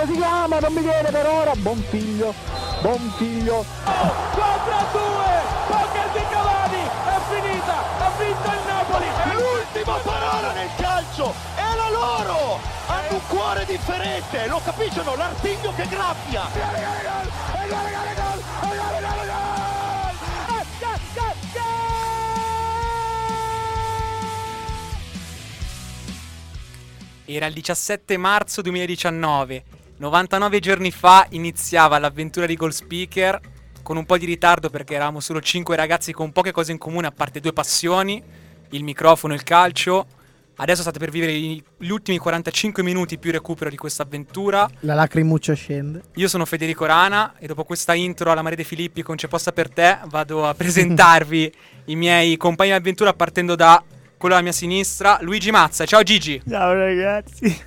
come si chiama? Non mi viene per ora. Buon figlio, buon figlio. 4 a 2, poker di Cavani, è finita, ha vinto il Napoli. L'ultima parola nel calcio è la loro. Hanno un cuore differente, lo capiscono, l'artiglio che graffia. Era il 17 marzo 2019. 99 giorni fa iniziava l'avventura di Goal Speaker con un po' di ritardo perché eravamo solo 5 ragazzi con poche cose in comune a parte due passioni, il microfono e il calcio. Adesso state per vivere gli ultimi 45 minuti più recupero di questa avventura. La lacrimuccia scende. Io sono Federico Rana e dopo questa intro alla Maria De Filippi con C'è posta per te vado a presentarvi i miei compagni d'avventura partendo da quello alla mia sinistra, Luigi Mazza. Ciao Gigi. Ciao ragazzi.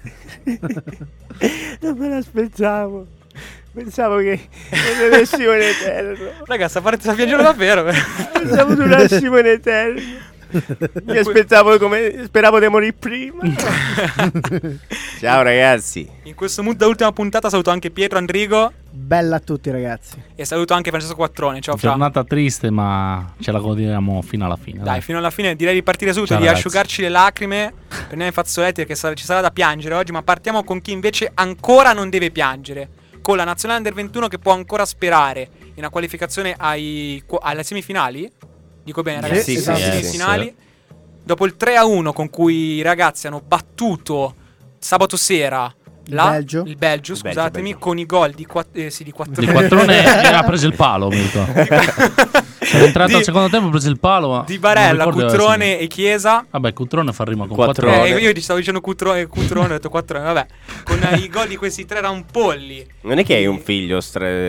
non me l'aspettavo. Pensavo che ne avessimo in eterno. Raga, sta, piangendo davvero. Pensavo durassimo in eterno. Mi aspettavo come. Speravo di morire prima. Ciao ragazzi. In questo mood da ultima puntata saluto anche Pietro Andrigo Bella a tutti ragazzi. e saluto anche Francesco Quattrone. Ciao Fra. Giornata triste, ma ce la godiamo fino alla fine. Dai, fino alla fine direi di partire subito, Ciao, di ragazzi. asciugarci le lacrime, prendiamo i fazzoletti perché ci sarà da piangere oggi, ma partiamo con chi invece ancora non deve piangere, con la nazionale under 21 che può ancora sperare in una qualificazione ai, alle semifinali. Dico bene, Sì, ragazzi, sì, alle sì, semifinali. Dopo il 3-1 con cui i ragazzi hanno battuto sabato sera la- Belgio. il Belgio, scusatemi, Belgio. con i gol di, quatt- eh, sì, di quattro Di quattrone ha preso il palo, mi. Sono entrato di, al secondo tempo, ho preso il palo. di Barella, Cutrone e Chiesa. Vabbè, Cutrone fa rima con Quattro- quattro. Eh, io ti stavo dicendo Cutrone, Cutrone, ho detto Quattrone, vabbè. Con eh, i gol di questi tre rampolli. Non è che hai un figlio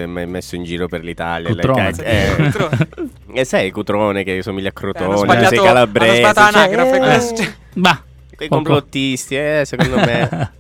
me- messo in giro per l'Italia. Cutrone. like, eh, Cutrone. e sai Cutrone che somiglia a Eh, Crotone, sbagliato, sei hanno calabrese. cioè, l'anagrafe, eh, questo. Cioè, Ma Quei poco. complottisti, eh, secondo me.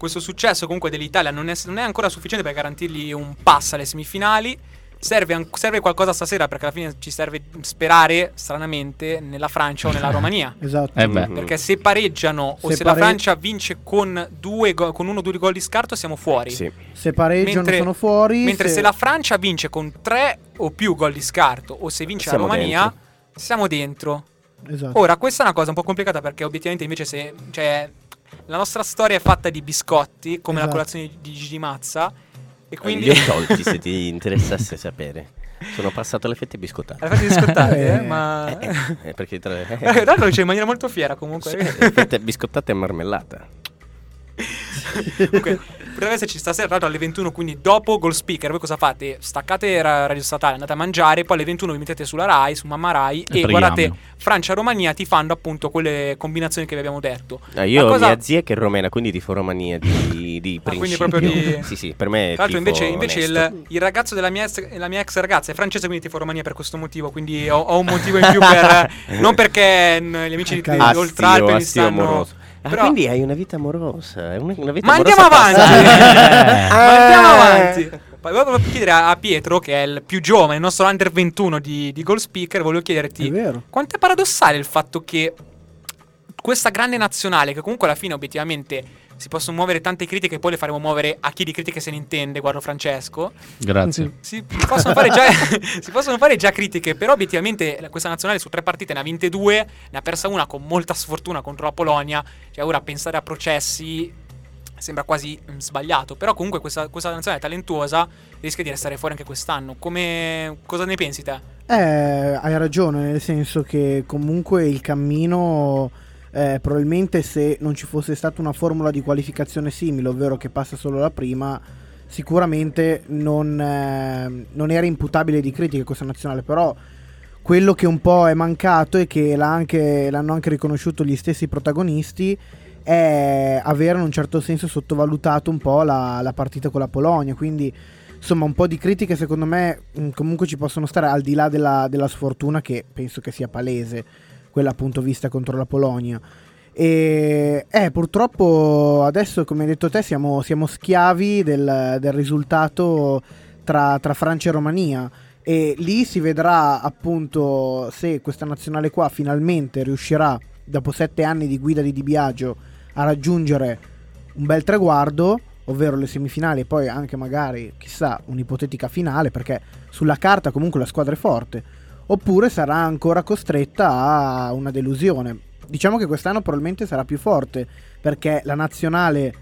Questo successo comunque dell'Italia non è, non è ancora sufficiente per garantirgli un pass alle semifinali. Serve, serve qualcosa stasera perché alla fine ci serve sperare, stranamente, nella Francia o nella Romania. Esatto. Eh beh. Perché se pareggiano o Se se la pare- Francia vince con, due go- con uno o due gol di scarto siamo fuori. Sì. Se pareggiano Mentre- sono fuori. Mentre se... la Francia vince con tre o più gol di scarto o se vince Siamo la Romania, dentro. siamo dentro. Esatto. Ora, questa è una cosa un po' complicata perché obiettivamente invece se... Cioè, la nostra storia è fatta di biscotti, come la Esatto. colazione di Gigi Mazza. E Quindi quindi... li ho tolti se ti interessasse sapere. Sono passato alle fette biscottate. Hai fatto biscottare, eh, Eh, ma... Eh, eh, perché tra Eh, Tra l'altro lo dice in maniera molto fiera comunque. le fette biscottate e marmellata. Comunque, potrebbe esserci stasera, tra l'altro alle 21, quindi dopo Goal Speaker, voi cosa fate? Staccate Ra- Radio Statale, andate a mangiare, poi alle 21 vi mettete sulla Rai, su Mamma Rai e, preghiamo. guardate Francia-Romania tifando appunto quelle combinazioni che vi abbiamo detto. No, io La ho cosa- mia zia che è romena, quindi tifo Romania di, di Ah, quindi principio. proprio di- Sì, sì, per me è Tra l'altro invece, invece il, il ragazzo della mia, ex, la mia ex ragazza è francese, quindi tifo Romania per questo motivo, quindi ho, ho un motivo in più per... non perché gli amici di, di Oltralpe mi stanno... amoroso. Ah, Però- quindi hai una vita amorosa. è Una, una vita Ma amorosa andiamo avanti! passata. Ma andiamo Ah. avanti! Poi volevo chiedere a a Pietro, che è il più giovane, il nostro under 21 di, di Goal Speaker, volevo chiederti È vero. quanto è paradossale il fatto che questa grande nazionale, che comunque alla fine obiettivamente si possono muovere tante critiche, poi le faremo muovere a chi di critiche se ne intende, guardo Francesco. Grazie. Si possono, fare già, si possono fare già critiche, però obiettivamente questa nazionale su tre partite ne ha vinte due, ne ha persa una con molta sfortuna contro la Polonia. Cioè, ora pensare a processi sembra quasi mm, sbagliato. Però comunque questa, questa nazionale talentuosa rischia di restare fuori anche quest'anno. Come, cosa ne pensi te? Eh, hai ragione, nel senso che comunque il cammino, eh, probabilmente se non ci fosse stata una formula di qualificazione simile, ovvero che passa solo la prima, sicuramente non, eh, non era imputabile di critiche questa nazionale, però quello che un po' è mancato e che l'ha anche- l'hanno anche riconosciuto gli stessi protagonisti è avere in un certo senso sottovalutato un po' la, la partita con la Polonia, quindi insomma un po' di critiche secondo me mh, comunque ci possono stare al di là della, della sfortuna che penso che sia palese quella appunto vista contro la Polonia. E eh, purtroppo adesso come hai detto te siamo, siamo schiavi del, del risultato tra, tra Francia e Romania. E lì si vedrà appunto se questa nazionale qua finalmente riuscirà dopo sette anni di guida di Di Biagio a raggiungere un bel traguardo ovvero le semifinali e poi anche magari, chissà, un'ipotetica finale, perché sulla carta comunque la squadra è forte, oppure sarà ancora costretta a una delusione. Diciamo che quest'anno probabilmente sarà più forte, perché la nazionale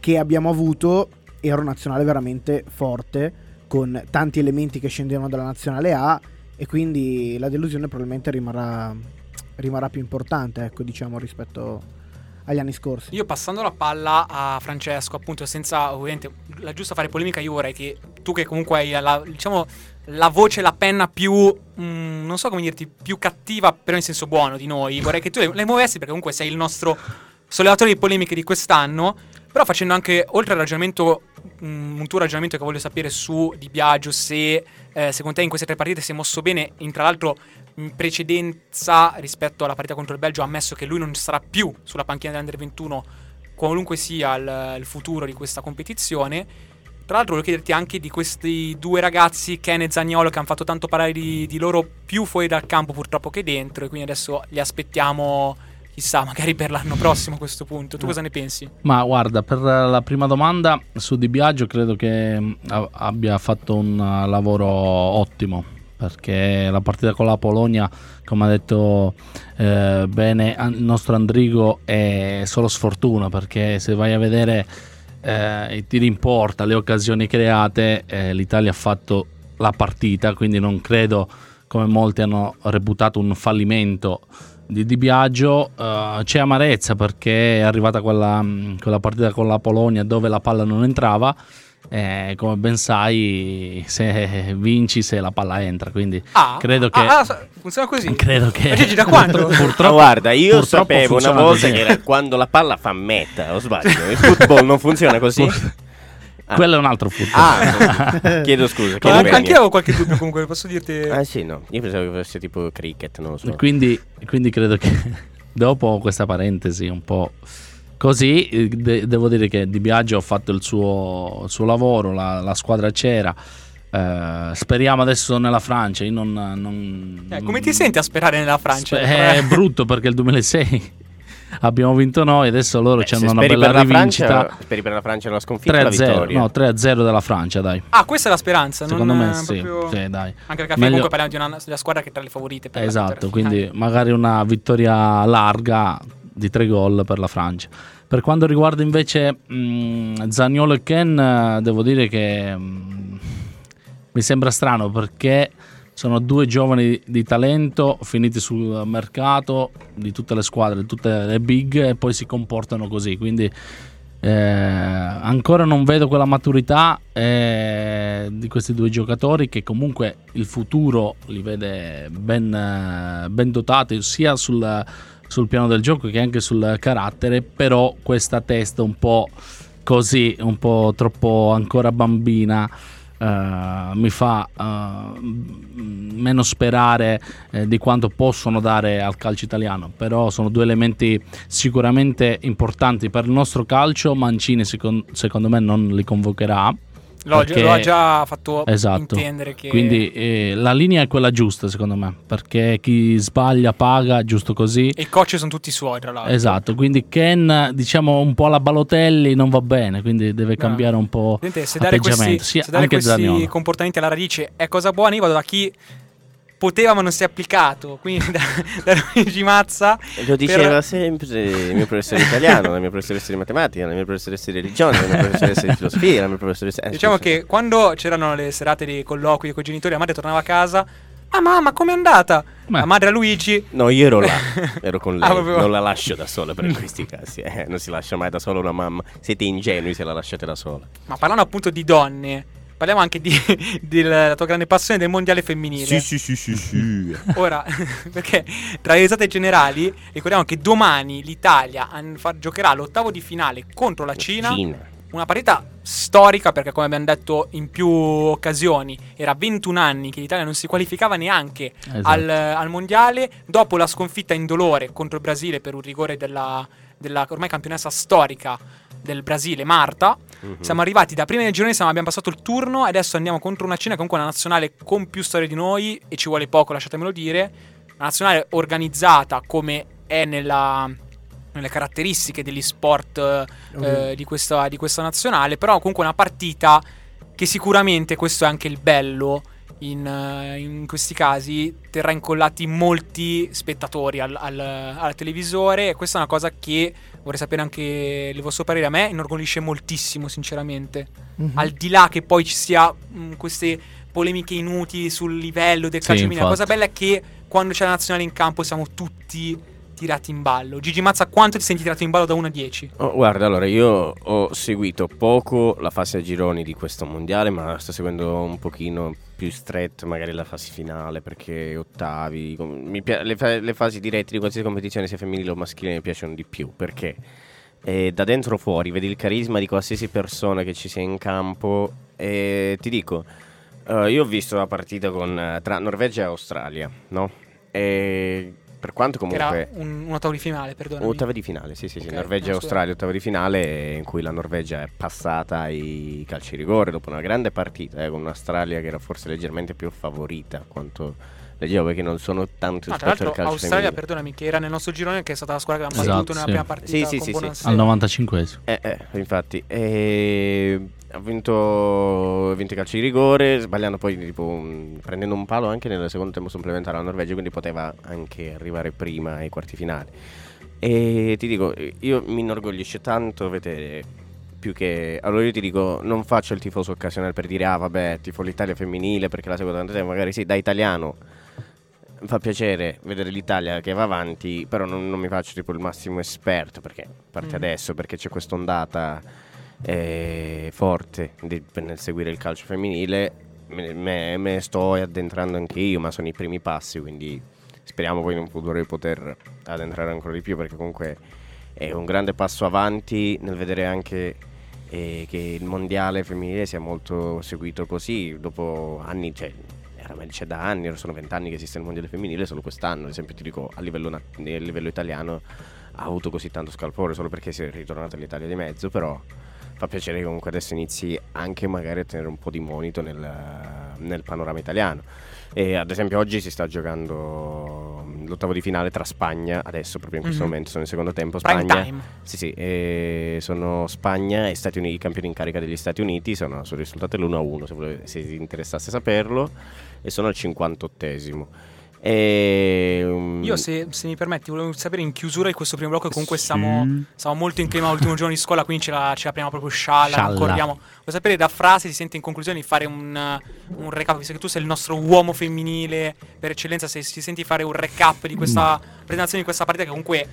che abbiamo avuto era una nazionale veramente forte, con tanti elementi che scendevano dalla nazionale A, e quindi la delusione probabilmente rimarrà, rimarrà più importante, ecco, diciamo, rispetto agli anni scorsi. Io passando la palla a Francesco, appunto, senza ovviamente la giusta fare polemica, io vorrei che tu che comunque hai la, diciamo, la voce, la penna più, mm, non so come dirti, più cattiva, però in senso buono di noi, vorrei che tu le, le muovessi perché comunque sei il nostro sollevatore di polemiche di quest'anno, però facendo anche, oltre al ragionamento, mm, un tuo ragionamento che voglio sapere su Di Biagio, se eh, secondo te in queste tre partite si è mosso bene, in tra l'altro in precedenza rispetto alla partita contro il Belgio ha ammesso che lui non sarà più sulla panchina dell'Under 21 qualunque sia il, il futuro di questa competizione. Tra l'altro voglio chiederti anche di questi due ragazzi, Ken e Zagnolo, che hanno fatto tanto parlare di, di loro più fuori dal campo purtroppo che dentro, e quindi adesso li aspettiamo, chissà, magari per l'anno prossimo a questo punto. Tu cosa ne pensi? Ma guarda, per la prima domanda su Di Biagio credo che mm, abbia fatto un uh, lavoro ottimo perché la partita con la Polonia, come ha detto eh, bene il nostro Andrigo, è solo sfortuna perché se vai a vedere eh, i tiri in porta, le occasioni create, eh, l'Italia ha fatto la partita, quindi non credo come molti hanno reputato un fallimento di Di Biagio. Eh, c'è amarezza perché è arrivata quella, mh, quella partita con la Polonia dove la palla non entrava. Eh, come ben sai, se vinci, se la palla entra. Quindi Ah, credo che. ah, ah, funziona così. Credo che. Gigi, da quando? Purtroppo, Ma guarda, io purtroppo sapevo una volta che era quando la palla fa meta, o sbaglio? Il football non funziona così? Ah. Quello è un altro football. Ah, chiedo scusa. Chiedo anche, anche io avevo qualche dubbio comunque, posso dirti... Ah sì, no, io pensavo che fosse tipo cricket, non lo so. Quindi, quindi credo che dopo questa parentesi un po' così, eh, de- devo dire che Di Biagio ha fatto il suo, il suo lavoro, la, la squadra c'era. Eh, speriamo adesso nella Francia. Io non, non- Eh, come ti senti a sperare nella Francia? Spe- è brutto perché il 2006 abbiamo vinto noi, adesso loro Eh, ci hanno una speri bella rivincita. Francia, speri per la Francia una sconfitta o la 3-0, vittoria? no, 3-0 della Francia, dai. Ah, questa è la speranza. Secondo non me eh, sì, proprio- sì, dai. Anche perché Meglio- comunque parliamo di una, della squadra che è tra le favorite. Esatto, quindi magari una vittoria larga di tre gol per la Francia. Per quanto riguarda invece mh, Zaniolo e Ken, devo dire che mh, mi sembra strano perché sono due giovani di talento finiti sul mercato di tutte le squadre, di tutte le big e poi si comportano così. Quindi eh, ancora non vedo quella maturità eh, di questi due giocatori che comunque il futuro li vede ben, eh, ben dotati sia sul, sul piano del gioco che anche sul carattere, però questa testa un po' così, un po' troppo ancora bambina. eh, mi fa eh, meno sperare eh, di quanto possono dare al calcio italiano però sono due elementi sicuramente importanti per il nostro calcio Mancini secon- secondo me non li convocherà L'ho, perché- lo ha già fatto Esatto. intendere che... quindi eh, la linea è quella giusta secondo me perché chi sbaglia paga giusto così E i coach sono tutti suoi, tra l'altro. esatto quindi Ken diciamo un po' alla Balotelli non va bene quindi deve cambiare un po' Vedete, se dare questi, atteggiamento Sì, se dare questi comportamenti alla radice è cosa buona, io vado da chi poteva ma non si è applicato. Quindi da, da Luigi Mazza. Lo diceva per- sempre il mio professore italiano, la mia professoressa di matematica, la mia professoressa di religione, la mia professoressa di filosofia, la mia professoressa... eh, Diciamo che quando c'erano le serate di colloqui con i genitori, la madre tornava a casa. Ah mamma, com'è andata? Beh. La madre a Luigi. No, io ero là, ero con lei, Ah, proprio- non la lascio da sola per questi casi, eh, non si lascia mai da sola una mamma, siete ingenui se la lasciate da sola. Ma parlando appunto di donne, parliamo anche di, della tua grande passione del mondiale femminile. sì, sì, sì, sì. Ora, perché tra le risate generali, ricordiamo che domani l'Italia giocherà l'ottavo di finale contro la Cina. Cina. Una partita storica perché, come abbiamo detto in più occasioni, era 21 anni che l'Italia non si qualificava neanche Esatto. al, al mondiale. Dopo la sconfitta indolore contro il Brasile per un rigore della, della ormai campionessa storica del Brasile, Marta. Mhm. Siamo arrivati da prima del girone, siamo- abbiamo passato il turno e adesso andiamo contro una Cina, comunque una nazionale con più storia di noi e ci vuole poco, lasciatemelo dire. Una nazionale organizzata come è nella, nelle caratteristiche degli sport eh, di, questa, di questa nazionale, però comunque una partita che sicuramente, questo è anche il bello, in, eh, in questi casi terrà incollati molti spettatori al, al, al televisore e questa è una cosa che vorrei sapere anche il vostro parere. A me inorgoglisce moltissimo sinceramente. Mhm. al di là che poi ci sia mh, queste polemiche inutili sul livello del Sì, calcio femminile la cosa bella è che quando c'è la nazionale in campo siamo tutti tirati in ballo Gigi Mazza quanto ti senti tirato in ballo da 1 a 10? Oh, guarda, allora io ho seguito poco la fase a gironi di questo mondiale, ma sto seguendo un pochino più stretto magari la fase finale, perché ottavi, pia- le, fa- le fasi dirette di qualsiasi competizione sia femminile o maschile mi piacciono di più, perché eh, da dentro fuori vedi il carisma di qualsiasi persona che ci sia in campo e ti dico, eh, io ho visto la partita con, tra Norvegia e Australia, no? E per quanto comunque... era un, un ottavo di finale perdonami Ottava di finale, sì, sì, sì. Ok, Norvegia e. Australia, ottava di finale, in cui la Norvegia è passata ai calci di rigore dopo una grande partita, eh, con un'Australia che era forse leggermente più favorita, quanto leggevo, perché non sono tanto esperto l'altro del calcio Australia, femminile. perdonami, che era nel nostro girone, che è stata la squadra che abbiamo Esatto, battuto nella sì. prima partita Sì, sì, con sì, sì. Al 95 Eh, eh, infatti, e ha vinto, vinto i calci di rigore, sbagliando poi, tipo, un- prendendo un palo anche nel secondo tempo supplementare alla Norvegia, quindi poteva anche arrivare prima ai quarti finali. E ti dico, io mi inorgoglisce tanto vedere più che... Allora io ti dico, non faccio il tifoso occasionale per dire, ah vabbè, tifo l'Italia femminile perché la seguo da tanto tempo, magari sì, da italiano fa piacere vedere l'Italia che va avanti, però non, non mi faccio tipo il massimo esperto perché parte Mhm. adesso, perché c'è questa ondata eh, forte di- nel seguire il calcio femminile. Me, me- me sto addentrando anche io, ma sono i primi passi, quindi speriamo poi in un futuro di poter addentrare ancora di più perché comunque è un grande passo avanti nel vedere anche eh, che il mondiale femminile sia molto seguito così dopo anni, cioè c'è da anni, sono vent'anni che esiste il mondiale femminile, solo quest'anno, ad esempio ti dico a livello, a livello italiano ha avuto così tanto scalpore solo perché si è ritornata l'Italia di mezzo, però fa piacere che comunque adesso inizi anche magari a tenere un po' di monito nel, nel panorama italiano. E ad esempio oggi si sta giocando l'ottavo di finale tra Spagna, adesso proprio in questo Mhm. momento sono nel secondo tempo, Spagna sì, sì, e sono Spagna e Stati Uniti, i campioni in carica degli Stati Uniti, sono sul risultato l'1-1, se, vole- se vi interessasse saperlo, e sono al 58esimo. E, um, Io, se, se mi permetti, volevo sapere in chiusura di questo primo blocco. Comunque Sì. stiamo molto in clima all'ultimo giorno di scuola, quindi ce la, ce la prendiamo proprio scialla. Scialla. Voglio sapere da frase, si sente in conclusione di fare un, un recap, visto che tu sei il nostro uomo femminile per eccellenza. Se si senti fare un recap di questa presentazione di questa partita, che comunque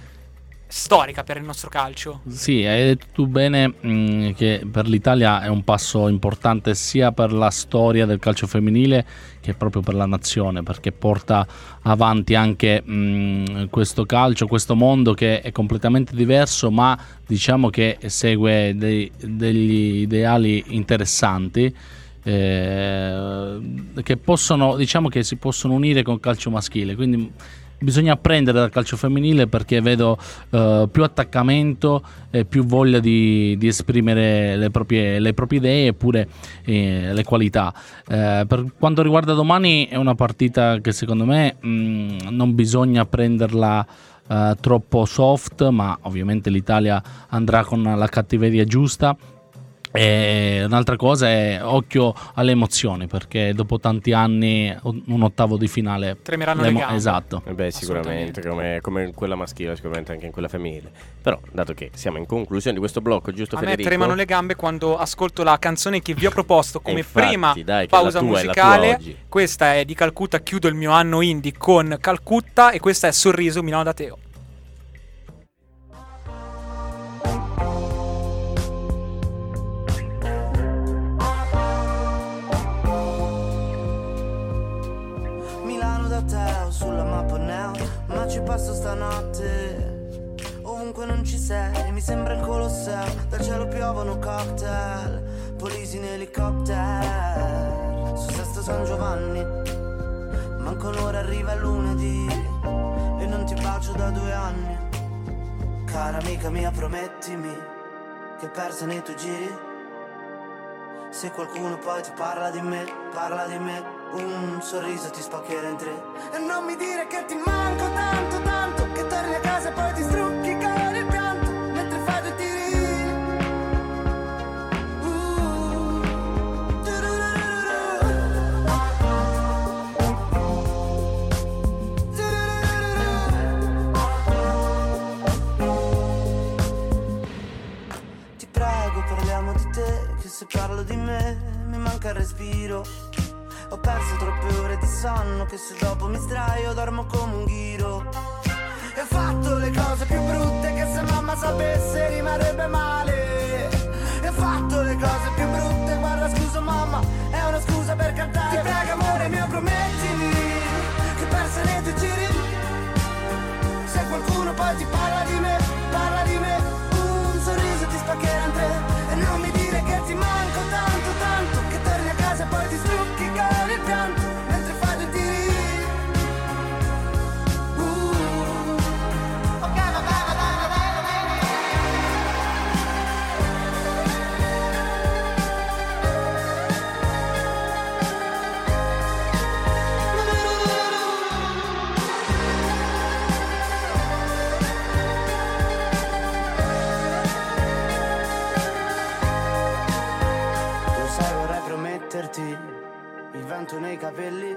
storica per il nostro calcio. Sì, hai detto tu bene mh, che per l'Italia è un passo importante sia per la storia del calcio femminile che proprio per la nazione, perché porta avanti anche mh, questo calcio, questo mondo che è completamente diverso, ma diciamo che segue dei- degli ideali interessanti. eh, che possono diciamo che si possono unire con il calcio maschile quindi bisogna apprendere dal calcio femminile perché vedo eh, più attaccamento e più voglia di, di esprimere le proprie, le proprie idee e pure eh, le qualità. Eh, per quanto riguarda domani è una partita che secondo me mh, non bisogna prenderla eh, troppo soft, ma ovviamente l'Italia andrà con la cattiveria giusta. E un'altra cosa è occhio alle emozioni perché dopo tanti anni un ottavo di finale Tremeranno le gambe. esatto Eh beh, sicuramente, come, come in quella maschile, sicuramente anche in quella femminile. Però, dato che siamo in conclusione di questo blocco, giusto A me Federico? tremano le gambe quando ascolto la canzone che vi ho proposto come infatti, prima dai, pausa tua musicale. Questa è di Calcutta, chiudo il mio anno indie con Calcutta e questa è Sorriso Milano da Teo. Passo stanotte. Ovunque non ci sei Mi sembra il Colosseo. Dal cielo piovono cocktail Polisi in elicottero. Su Sesto San Giovanni Manco un'ora arriva lunedì. E non ti bacio da due anni. Cara amica mia promettimi Che persa nei tuoi giri se qualcuno poi ti parla di me, parla di me, un sorriso ti spaccherà in tre. E non mi dire che ti manco tanto, tanto. Che torni a casa e poi ti strucchi con il pianto. Mentre fai due tirini uh. Ti prego parliamo di te Che se parlo di me mi manca il respiro. Ho perso troppe ore di sonno che se dopo mi sdraio dormo come un ghiro. E ho fatto le cose più brutte che se mamma sapesse rimarrebbe male. E ho fatto le cose più brutte, guarda scusa mamma, è una scusa per cantare. Ti prego amore mio promettimi che per se ne ti giri. Se qualcuno poi ti parla di me, parla di me, un sorriso ti spaccherà in tre. E non mi dire che ti manco tanto, tanto, che torni a casa e poi ti strucchi nei capelli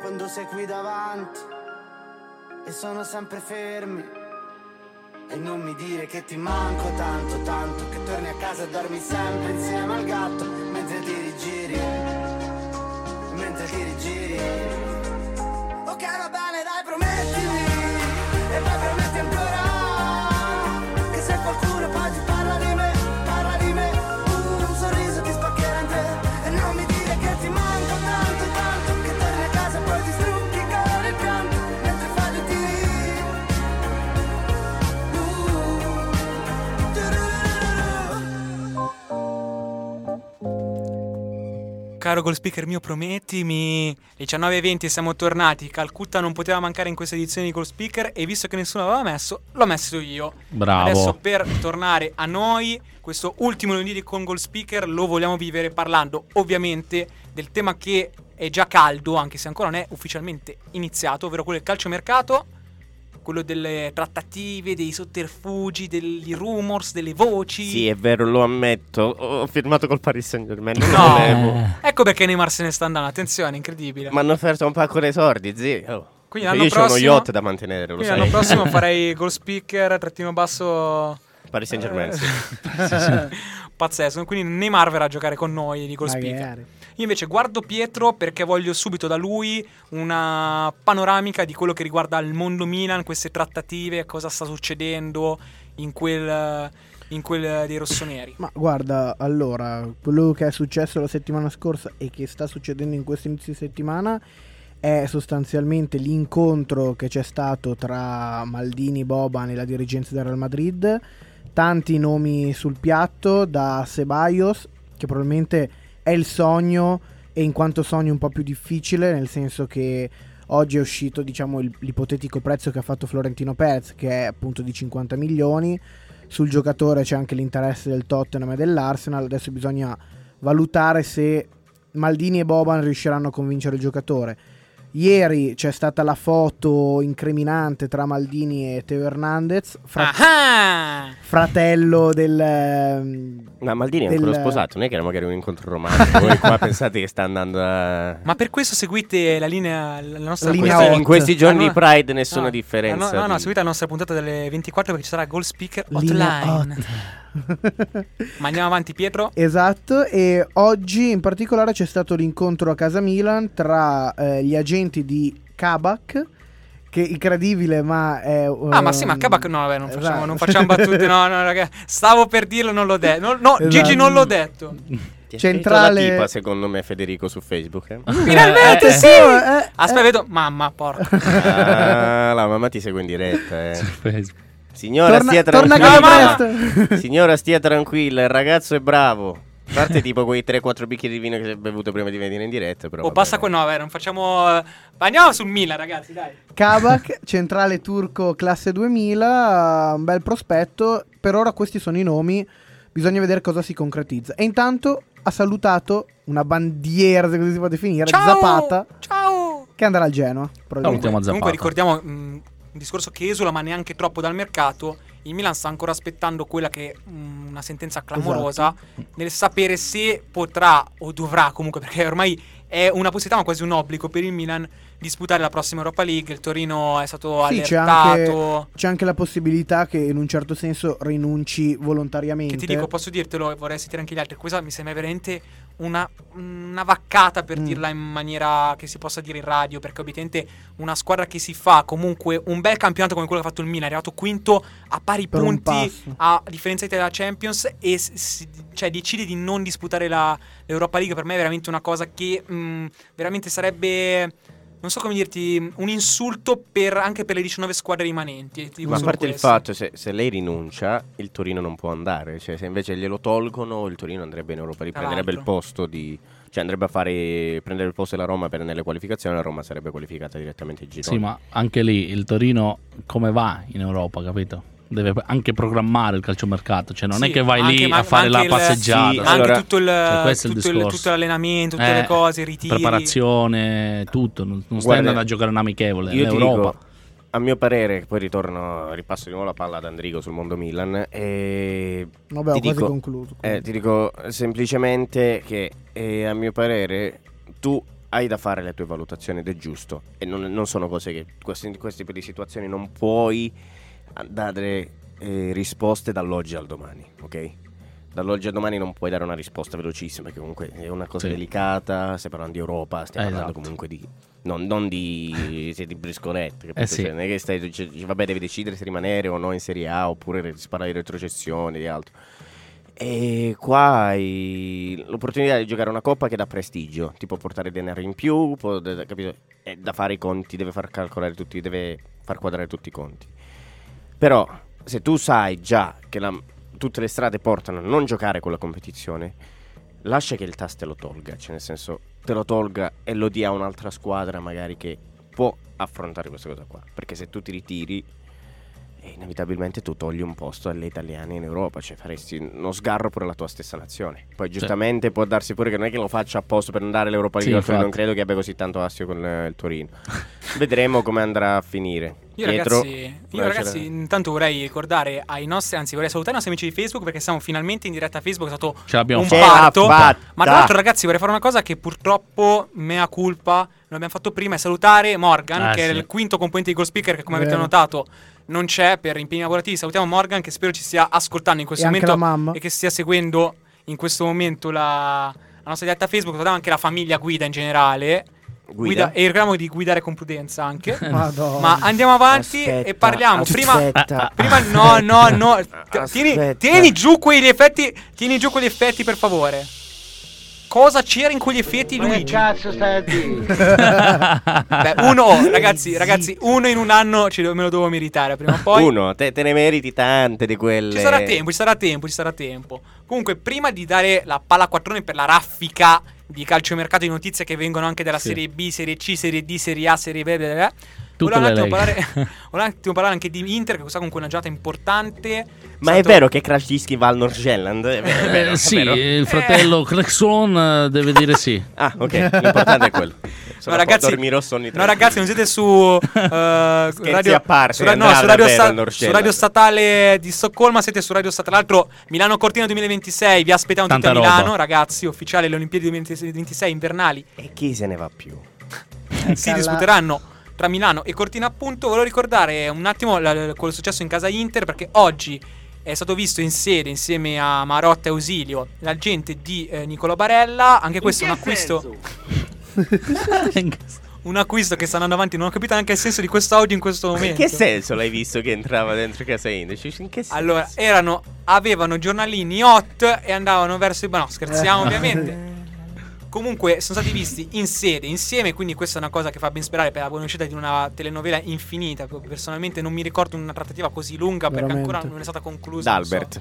quando sei qui davanti e sono sempre fermi. E non mi dire che ti manco tanto, tanto, che torni a casa e dormi sempre insieme al gatto mentre ti rigiri, mentre ti rigiri. Ok, va bene, dai, promettimi, e poi prometti ancora che se qualcuno poi ti Caro goal speaker mio, promettimi. 19.20 siamo tornati. Calcutta non poteva mancare in questa edizione di goal speaker. E visto che nessuno l'aveva messo, l'ho messo io. Bravo. Adesso per tornare a noi, questo ultimo lunedì con goal speaker lo vogliamo vivere parlando ovviamente del tema che è già caldo, anche se ancora non è ufficialmente iniziato, ovvero quello del calciomercato. Quello delle trattative, dei sotterfugi, degli rumors, delle voci. Sì, è vero, lo ammetto. Ho firmato col Paris Saint Germain. No. volevo. Ecco perché Neymar se ne sta andando. Attenzione, incredibile. Mi hanno offerto un pacco dei sordi, zio. Oh. Quindi Io l'anno uno prossimo- yacht da mantenere, lo sai. l'anno prossimo farei goal speaker, trattino basso. Paris Saint Germain, Eh, sì. Pazzesco. Quindi Neymar verrà a giocare con noi di goal speaker. Io invece guardo Pietro perché voglio subito da lui una panoramica di quello che riguarda il mondo Milan, queste trattative, cosa sta succedendo in quel, in quel dei rossoneri. Ma guarda, allora, quello che è successo la settimana scorsa e che sta succedendo in questo inizio di settimana è sostanzialmente l'incontro che c'è stato tra Maldini, Boban e la dirigenza del Real Madrid. Tanti nomi sul piatto, da Ceballos, che probabilmente è il sogno e in quanto sogno un po' più difficile, nel senso che oggi è uscito diciamo il- l'ipotetico prezzo che ha fatto Florentino Perez, che è appunto di 50 milioni. Sul giocatore c'è anche l'interesse del Tottenham e dell'Arsenal. Adesso bisogna valutare se Maldini e Boban riusciranno a convincere il giocatore. Ieri c'è stata la foto incriminante tra Maldini e Teo Hernandez, fra- fratello del... ehm, Ma Maldini è del- ancora sposato, non è che era magari un incontro romantico. Voi qua pensate che sta andando a... Ma per questo seguite la linea, la nostra linea puntata-. In questi giorni Ah, di Pride nessuna no. differenza. No, no, no, di- seguite la nostra puntata delle 24 perché ci sarà Goal Speaker linea Hotline. hot. Ma andiamo avanti, Pietro. Esatto, e oggi in particolare c'è stato l'incontro a casa Milan tra eh, gli agenti di Kabak, che incredibile, ma è... Ah, ma sì, ma Kabak no, vabbè, non facciamo, esatto. non facciamo battute. No, no, raga. Stavo per dirlo, non l'ho detto. No, no, Gigi Esatto. non l'ho detto. Ti centrale- la tipa, secondo me, Federico su Facebook. eh? Finalmente Eh, sì! eh, Aspetta, eh. vedo. Mamma, porca. Ah, la mamma ti segue in diretta. eh. Facebook. Signora, Torna, stia torna tranquilla. presto. Signora, stia tranquilla. Il ragazzo è bravo. A parte tipo quei 3-4 bicchieri di vino che si è bevuto prima di venire in diretta. Però O vabbè. passa qua, no, vabbè, non facciamo. eh, Andiamo sul Milan, ragazzi, dai. Kabak, centrale turco classe 2000, un bel prospetto. Per ora questi sono i nomi, bisogna vedere cosa si concretizza. E intanto ha salutato una bandiera, se così si può definire, Ciao! Zapata, Ciao! che andrà al Genoa. Zapata. Comunque ricordiamo mh, un discorso che esula, ma neanche troppo dal mercato. Il Milan sta ancora aspettando quella che è mh, una sentenza clamorosa nel sapere se potrà o dovrà comunque, perché ormai è una possibilità, ma quasi un obbligo per il Milan disputare la prossima Europa League. Il Torino è stato Sì, c'è allertato. anche, c'è anche la possibilità che in un certo senso rinunci volontariamente. Che ti dico, posso dirtelo e vorrei sentire anche gli altri. Questa mi sembra veramente una, una vaccata per Mm. dirla in maniera che si possa dire in radio. Perché obiettivamente una squadra che si fa comunque un bel campionato come quello che ha fatto il Milan, è arrivato quinto a pari Per un punti a differenza della Champions e si- cioè, decide di non disputare la, l'Europa League. Per me è veramente una cosa che mh, veramente sarebbe. Non so come dirti, un insulto per- anche per le 19 squadre rimanenti. Ma a parte il questo. fatto, se, se lei rinuncia, il Torino non può andare. Cioè, se invece glielo tolgono, il Torino andrebbe in Europa League, Tra prenderebbe il posto di. Cioè, andrebbe a fare. prendere il posto della Roma per nelle qualificazioni. La Roma sarebbe qualificata direttamente in girone. Sì, ma anche lì il Torino come va in Europa, capito? Deve anche programmare il calciomercato, cioè non Sì, è che vai anche- lì a fare la anche il- passeggiata. sì, Anche Allora, tutto, il, cioè, questo è il tutto, il- discorso. tutto l'allenamento, tutte Eh, le cose, i ritiri. preparazione, tutto, non, non stai andando a giocare un amichevole, Io in ti Europa. dico, a mio parere, poi ritorno, ripasso di nuovo la palla ad Andrigo sul mondo Milan. E Vabbè, ho ti quasi dico- concluso. Eh, ti dico semplicemente che eh, a mio parere tu hai da fare le tue valutazioni ed è giusto e non, non sono cose che questi, questi tipi di situazioni non puoi dare eh, risposte dall'oggi al domani, ok? Dall'oggi al domani non puoi dare una risposta velocissima, perché comunque è una cosa Sì. delicata, stai parlando di Europa, stiamo Eh, parlando esatto. comunque di... Non, non di, di briscolette, capito? Eh, sì. Cioè, non è che stai, dici, vabbè, devi decidere se rimanere o no in Serie A oppure di retrocessione e di altro. E qua hai l'opportunità di giocare una coppa che dà prestigio, ti può portare denaro in più, può- capito? È da fare i conti, deve far calcolare tutti, deve far quadrare tutti i conti. Però se tu sai già che la- tutte le strade portano a non giocare quella competizione, lascia che il TAS te lo tolga, cioè nel senso te lo tolga e lo dia a un'altra squadra magari che può affrontare questa cosa qua. Perché se tu ti ritiri, eh, inevitabilmente tu togli un posto alle italiane in Europa, cioè faresti uno sgarro per la tua stessa nazione. Poi giustamente può darsi pure che non è che lo faccia apposta per andare all'Europa Sì, League, perché non credo che abbia così tanto astio con eh, il Torino. Vedremo come andrà a finire. Io Dietro- ragazzi, io eh, ragazzi intanto vorrei ricordare ai nostri, anzi vorrei salutare i nostri amici di Facebook perché siamo finalmente in diretta a Facebook, è stato Ce un fatta. Ma tra l'altro ragazzi vorrei fare una cosa che purtroppo mea culpa non abbiamo fatto prima, è salutare Morgan Ah, che è sì. il quinto componente di Goal Speaker che come avete Vero. notato non c'è per impegni lavorativi. Salutiamo Morgan che spero ci stia ascoltando in questo E anche momento la mamma. e che stia seguendo in questo momento la, la nostra diretta Facebook, salutiamo anche la famiglia Guida in generale. Guida? e ricordiamo di guidare con prudenza anche. Madonna. Ma andiamo avanti e Aspetta, parliamo. Prima, aspetta. prima, no, no, no. Tieni, tieni giù quegli effetti. Tieni giù quegli effetti, per favore. Cosa c'era in quegli effetti, Luigi? cazzo stai a dire? Beh, uno, ragazzi, ragazzi, uno in un anno ci do- me lo devo meritare prima o poi. Uno, te, te ne meriti tante di quelle. Ci sarà tempo, ci sarà tempo, ci sarà tempo. Comunque, prima di dare la palla a quattrone per la raffica di calciomercato di notizie che vengono anche dalla Sì. Serie B, Serie C, Serie D, Serie A, Serie B, bla bla bla, Tutte volevo un, attimo parlare, volevo un attimo parlare anche di Inter, che questa comunque è una giornata importante. Ma è Stato- vero che Krasicki va al Nordsjælland? È vero, è Eh, vero, è sì, vero. il fratello Crexon eh, deve dire sì. Ah, ok, l'importante è quello. No, ragazzi, dormirò sonni no, ragazzi, non siete su eh, radio, a parte, su, no, su radio, sta- su radio statale di Stoccolma. Siete su radio statale. Tra l'altro, Milano Cortina 2026. Vi aspettiamo tutti a Milano, roba. ragazzi. Ufficiale le Olimpiadi 2026 invernali. E chi se ne va più? si Calla- disputeranno tra Milano e Cortina appunto volevo ricordare un attimo la- la- quello successo in casa Inter perché oggi è stato visto in sede insieme a Marotta e Ausilio l'agente di eh, Nicolò Barella anche questo è un acquisto un acquisto che sta andando avanti non ho capito neanche il senso di questo audio in questo In momento che senso l'hai visto che entrava dentro casa Inter? Cioè, In che senso? allora erano avevano giornalini hot e andavano verso i no scherziamo Eh. ovviamente Comunque sono stati visti in sede, insieme, quindi questa è una cosa che fa ben sperare per la buona uscita di una telenovela infinita. Personalmente non mi ricordo una trattativa così lunga perché Veramente. ancora non è stata conclusa. so. D'Albert.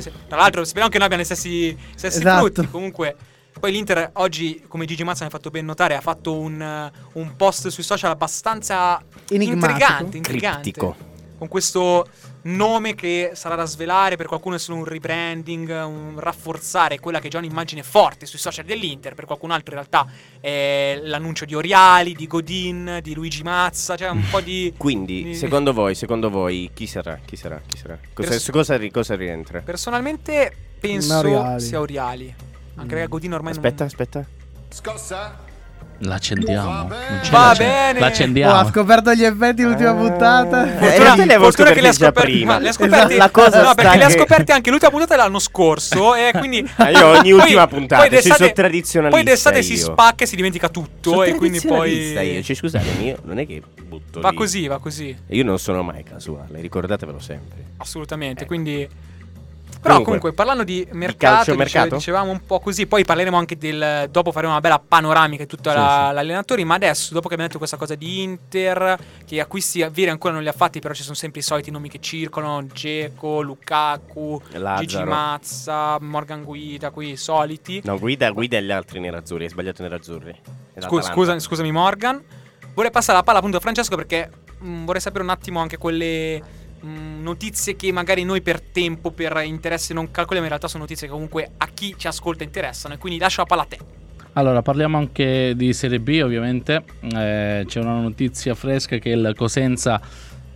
Se- Tra l'altro speriamo che noi abbiamo gli stessi, stessi Esatto. frutti. Comunque poi l'Inter oggi, come Gigi Mazza mi ha fatto ben notare, ha fatto un, un post sui social abbastanza intrigante, intrigante. Criptico. Con questo nome che sarà da svelare, per qualcuno è solo un rebranding, un rafforzare quella che è già un'immagine forte sui social dell'Inter, per qualcun altro in realtà è l'annuncio di Oriali, di Godin, di Luigi Mazza, cioè un po' di... Quindi, di- secondo voi, secondo voi, chi sarà? Chi sarà? Chi sarà? Cosa, Pers- su cosa, ri- cosa rientra? Personalmente penso Oriali. sia Oriali. Anche perché Godin ormai Aspetta, non... aspetta. Scossa? L'accendiamo. Va bene. Oh, ha L'accendiamo. scoperto gli effetti l'ultima puntata. Eh, Fortuna, te li avevo fortuna che li ha scoperti prima. ma li ha scoperti, La cosa no, sta perché li ha che- scoperti anche l'ultima puntata dell'anno scorso. E quindi Ah, io ogni poi- ultima puntata, poi ci d'estate- sono tradizionalista Poi d'estate si spacca e si dimentica tutto. Sono e quindi poi. io. Cioè, scusatemi, io non è che butto Va lì. così, va così. Io non sono mai casuale, ricordatevelo sempre. Assolutamente. Quindi. Però Comunque, comunque, parlando di mercato, calcio, dice- dicevamo un po' così, poi parleremo anche del... dopo faremo una bella panoramica di tutto Sì, la- sì. l'allenatori, ma adesso, dopo che abbiamo detto questa cosa di Inter, che acquisti veri ancora non li ha fatti, però ci sono sempre i soliti nomi che circolano, Geco, Lukaku, Gigi Lazzaro. Mazza, Morgan Guida, quei soliti. No, guida, guida e gli altri nerazzurri, hai sbagliato nerazzurri. È Scu- l'Atalanta. scusa- scusami Morgan. Vorrei passare la palla appunto a Francesco perché mh, vorrei sapere un attimo anche quelle mh, notizie che magari noi per tempo, per interesse non calcoliamo, in realtà sono notizie che comunque a chi ci ascolta interessano e quindi lascio la palla a te. Allora, parliamo anche di Serie B, ovviamente. Eh, c'è una notizia fresca che il Cosenza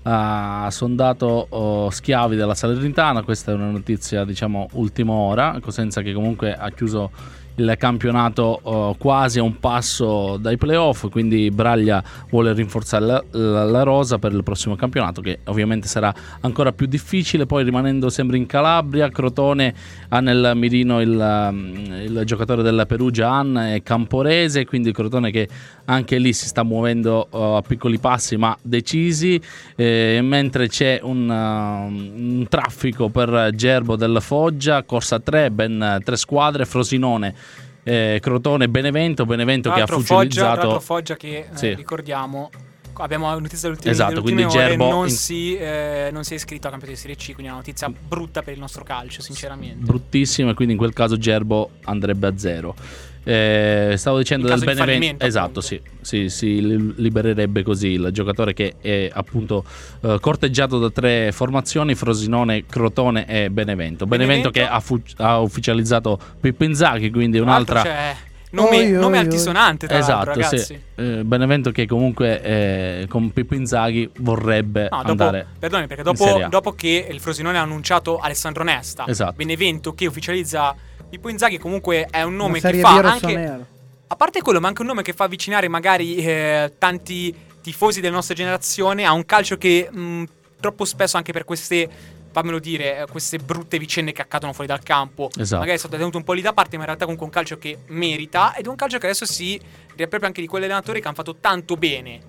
ha sondato oh, schiavi della Salernitana. Questa è una notizia, diciamo, ultima ora. Cosenza che comunque ha chiuso il campionato oh, quasi a un passo dai playoff, quindi Braglia vuole rinforzare la, la- la rosa per il prossimo campionato che ovviamente sarà ancora più difficile, poi rimanendo sempre in Calabria, Crotone ha nel mirino il, um, il giocatore della Perugia An e Camporese, quindi Crotone che anche lì si sta muovendo uh, a piccoli passi ma decisi, eh, mentre c'è un, uh, un traffico per Gerbo del Foggia, Corsa 3, ben tre squadre, Frosinone. Eh, Crotone Benevento, Benevento Tra che ha Foggia, fucilizzato l'altro Foggia che eh, Sì. ricordiamo abbiamo notizia dell'ultima, Esatto, quindi Gerbo non, in- si, eh, non si è iscritto al campionato di Serie C, quindi è una notizia brutta per il nostro calcio, sinceramente. bruttissimo e quindi in quel caso Gerbo andrebbe a zero. Eh, stavo dicendo del Benevento, esatto, sì, sì, si li- libererebbe così il giocatore che è appunto eh, corteggiato da tre formazioni: Frosinone, Crotone e Benevento. Benevento, Benevento che ha, fu- ha ufficializzato Pippo Inzaghi, quindi Tra l'altro un'altra. nome, Oi, nome oi, oi. altisonante, tra l'altro, Esatto, ragazzi. sì. Eh, Benevento che comunque eh, con Pippo Inzaghi vorrebbe No, dopo, andare. perdoni, perché in Serie dopo, A. dopo che il Frosinone ha annunciato Alessandro Nesta, Esatto. Benevento che ufficializza Pippo Inzaghi, comunque è un nome che fa anche. A parte quello, ma anche un nome che fa avvicinare magari eh, tanti tifosi della nostra generazione a un calcio che mh, troppo spesso, anche per queste. Fammelo dire, eh, queste brutte vicende che accadono fuori dal campo. Esatto. Magari è stato tenuto un po' lì da parte, ma in realtà comunque è un calcio che merita. Ed è un calcio che adesso si riapre anche di quegli allenatori che hanno fatto tanto bene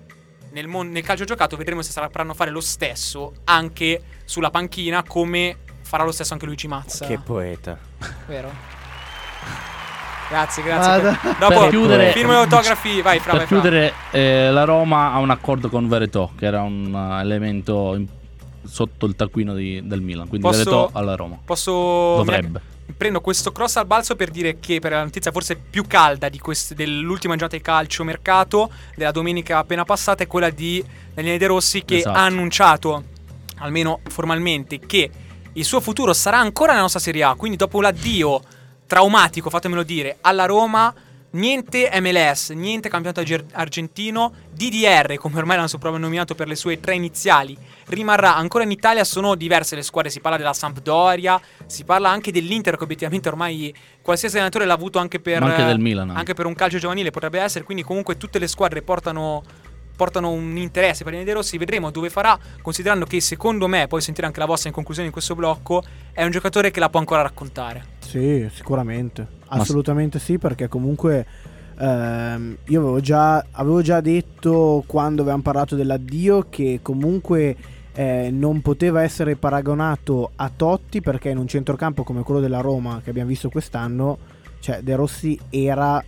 nel, mon- nel calcio giocato. Vedremo se saranno fare lo stesso anche sulla panchina, come farà lo stesso anche Luigi Mazza. Che poeta. Vero? Grazie, grazie. Vada. Per- Dopo Per chiudere- firmo e autografi, vai, fra, per vai, fra. chiudere, eh, la Roma ha un accordo con Veretò, che era un uh, elemento in- sotto il taccuino di- del Milan. Quindi Posso- Veretò alla Roma. Posso Dovrebbe. Prendo questo cross al balzo per dire che per la notizia forse più calda di quest- dell'ultima giornata di calcio mercato della domenica appena passata è quella di Daniele De Rossi che Esatto. ha annunciato almeno formalmente che il suo futuro sarà ancora nella nostra Serie A, quindi dopo l'addio traumatico, fatemelo dire, alla Roma, niente MLS, niente campionato arge- argentino, DDR, come ormai l'hanno soprannominato per le sue tre iniziali, rimarrà ancora in Italia, sono diverse le squadre, si parla della Sampdoria, si parla anche dell'Inter che obiettivamente ormai qualsiasi allenatore l'ha avuto anche per, anche del Milan, anche per un calcio giovanile potrebbe essere, quindi comunque tutte le squadre portano portano un interesse per i De Rossi, vedremo dove farà, considerando che secondo me, poi sentire anche la vostra in conclusione di questo blocco, è un giocatore che la può ancora raccontare. Sì, sicuramente. Assolutamente sì, perché comunque ehm, io avevo già, avevo già detto quando avevamo parlato dell'addio che comunque eh, non poteva essere paragonato a Totti perché in un centrocampo come quello della Roma che abbiamo visto quest'anno, cioè De Rossi era,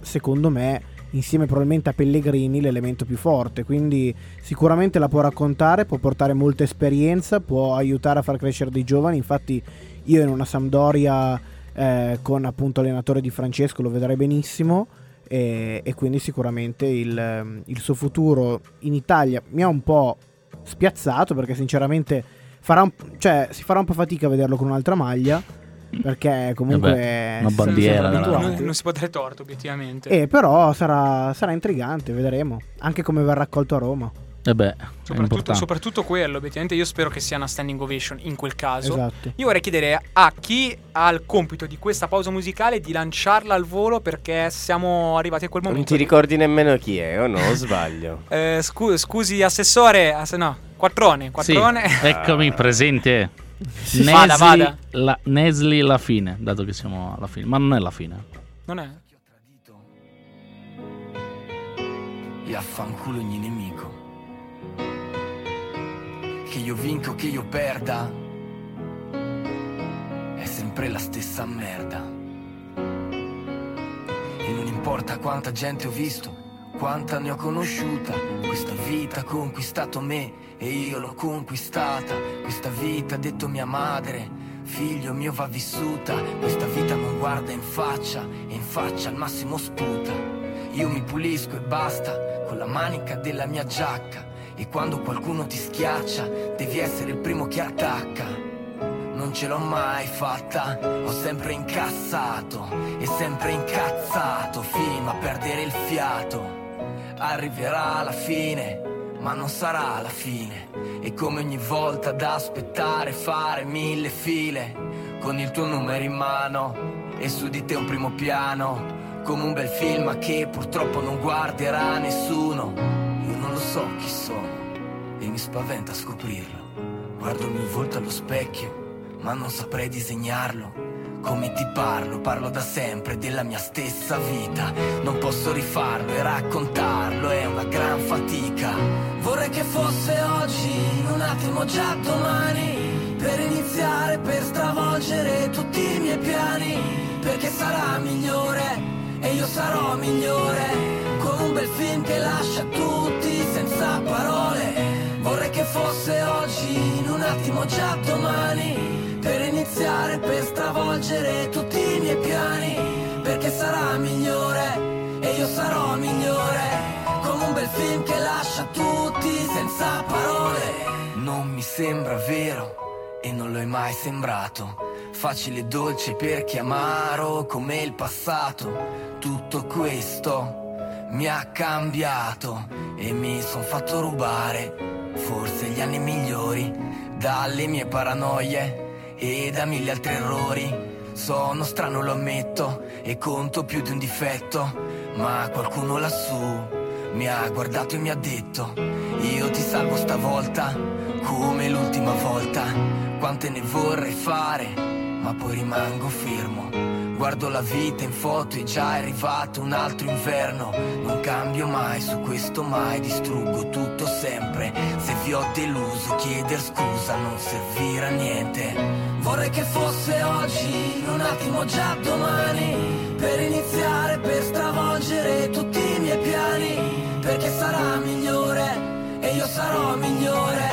secondo me, insieme probabilmente a Pellegrini l'elemento più forte, quindi sicuramente la può raccontare, può portare molta esperienza, può aiutare a far crescere dei giovani, infatti io in una Sampdoria eh, con appunto allenatore di Francesco lo vedrei benissimo e, e quindi sicuramente il, ehm, il suo futuro in Italia mi ha un po' spiazzato perché sinceramente farà un- cioè, si farà un po' fatica a vederlo con un'altra maglia perché comunque Vabbè, una bandiera. Non, non si può dare torto, obiettivamente. Eh, però sarà, sarà intrigante, vedremo. Anche come verrà accolto a Roma. E beh, Soprattutto, soprattutto quello, obiettivamente io spero che sia una standing ovation in quel caso. Esatto. Io vorrei chiedere a chi ha il compito di questa pausa musicale di lanciarla al volo perché siamo arrivati a quel Non momento. ti ricordi nemmeno chi è, o no? Sbaglio? Eh, scu- scusi, assessore, ass- no, quattrone, Sì, quattrone. eccomi presente. Nesli, Vada, vada. La, Nesli la fine, dato che siamo alla fine. Ma non è la fine. Non è? E affanculo ogni nemico. Che io vinco, che io perda. È sempre la stessa merda. E non importa quanta gente ho visto, quanta ne ho conosciuta. Questa vita ha conquistato me e io l'ho conquistata. Questa vita ha detto mia madre. Figlio mio va vissuta, questa vita non guarda in faccia e in faccia al massimo sputa. Io mi pulisco e basta con la manica della mia giacca. E quando qualcuno ti schiaccia, devi essere il primo che attacca. Non ce l'ho mai fatta, ho sempre incassato e sempre incazzato fino a perdere il fiato. Arriverà la fine, ma non sarà la fine. E come ogni volta da aspettare fare mille file, con il tuo numero in mano e su di te un primo piano. Come un bel film che purtroppo non guarderà nessuno. Io non lo so chi sono e mi spaventa scoprirlo. Guardo il mio volto allo specchio, ma non saprei disegnarlo. Come ti parlo, parlo da sempre della mia stessa vita. Non posso rifarlo e raccontarlo, è una gran fatica. Che fosse oggi, un attimo già domani. Per iniziare, per stravolgere tutti i miei piani. Perché sarà migliore e io sarò migliore. Con un bel film che lascia tutti senza parole. Vorrei che fosse oggi, in un attimo già domani. Per iniziare, per stravolgere tutti i miei piani. Perché sarà migliore e io sarò migliore. Bel film che lascia tutti senza parole. Non mi sembra vero e non lo è mai sembrato. Facile e dolce per chi è amaro come il passato. Tutto questo mi ha cambiato e mi son fatto rubare forse gli anni migliori dalle mie paranoie e da mille altri errori. Sono strano, lo ammetto, e conto più di un difetto, ma qualcuno lassù mi ha guardato e mi ha detto, io ti salvo stavolta, come l'ultima volta, quante ne vorrei fare, ma poi rimango fermo. Guardo la vita in foto e già è arrivato un altro inverno. Non cambio mai su questo mai, distruggo tutto sempre. Se vi ho deluso, chieder scusa non servirà a niente. Vorrei che fosse oggi, un attimo già domani. Per iniziare, per stravolgere tutti i miei piani. Perché sarà migliore e io sarò migliore.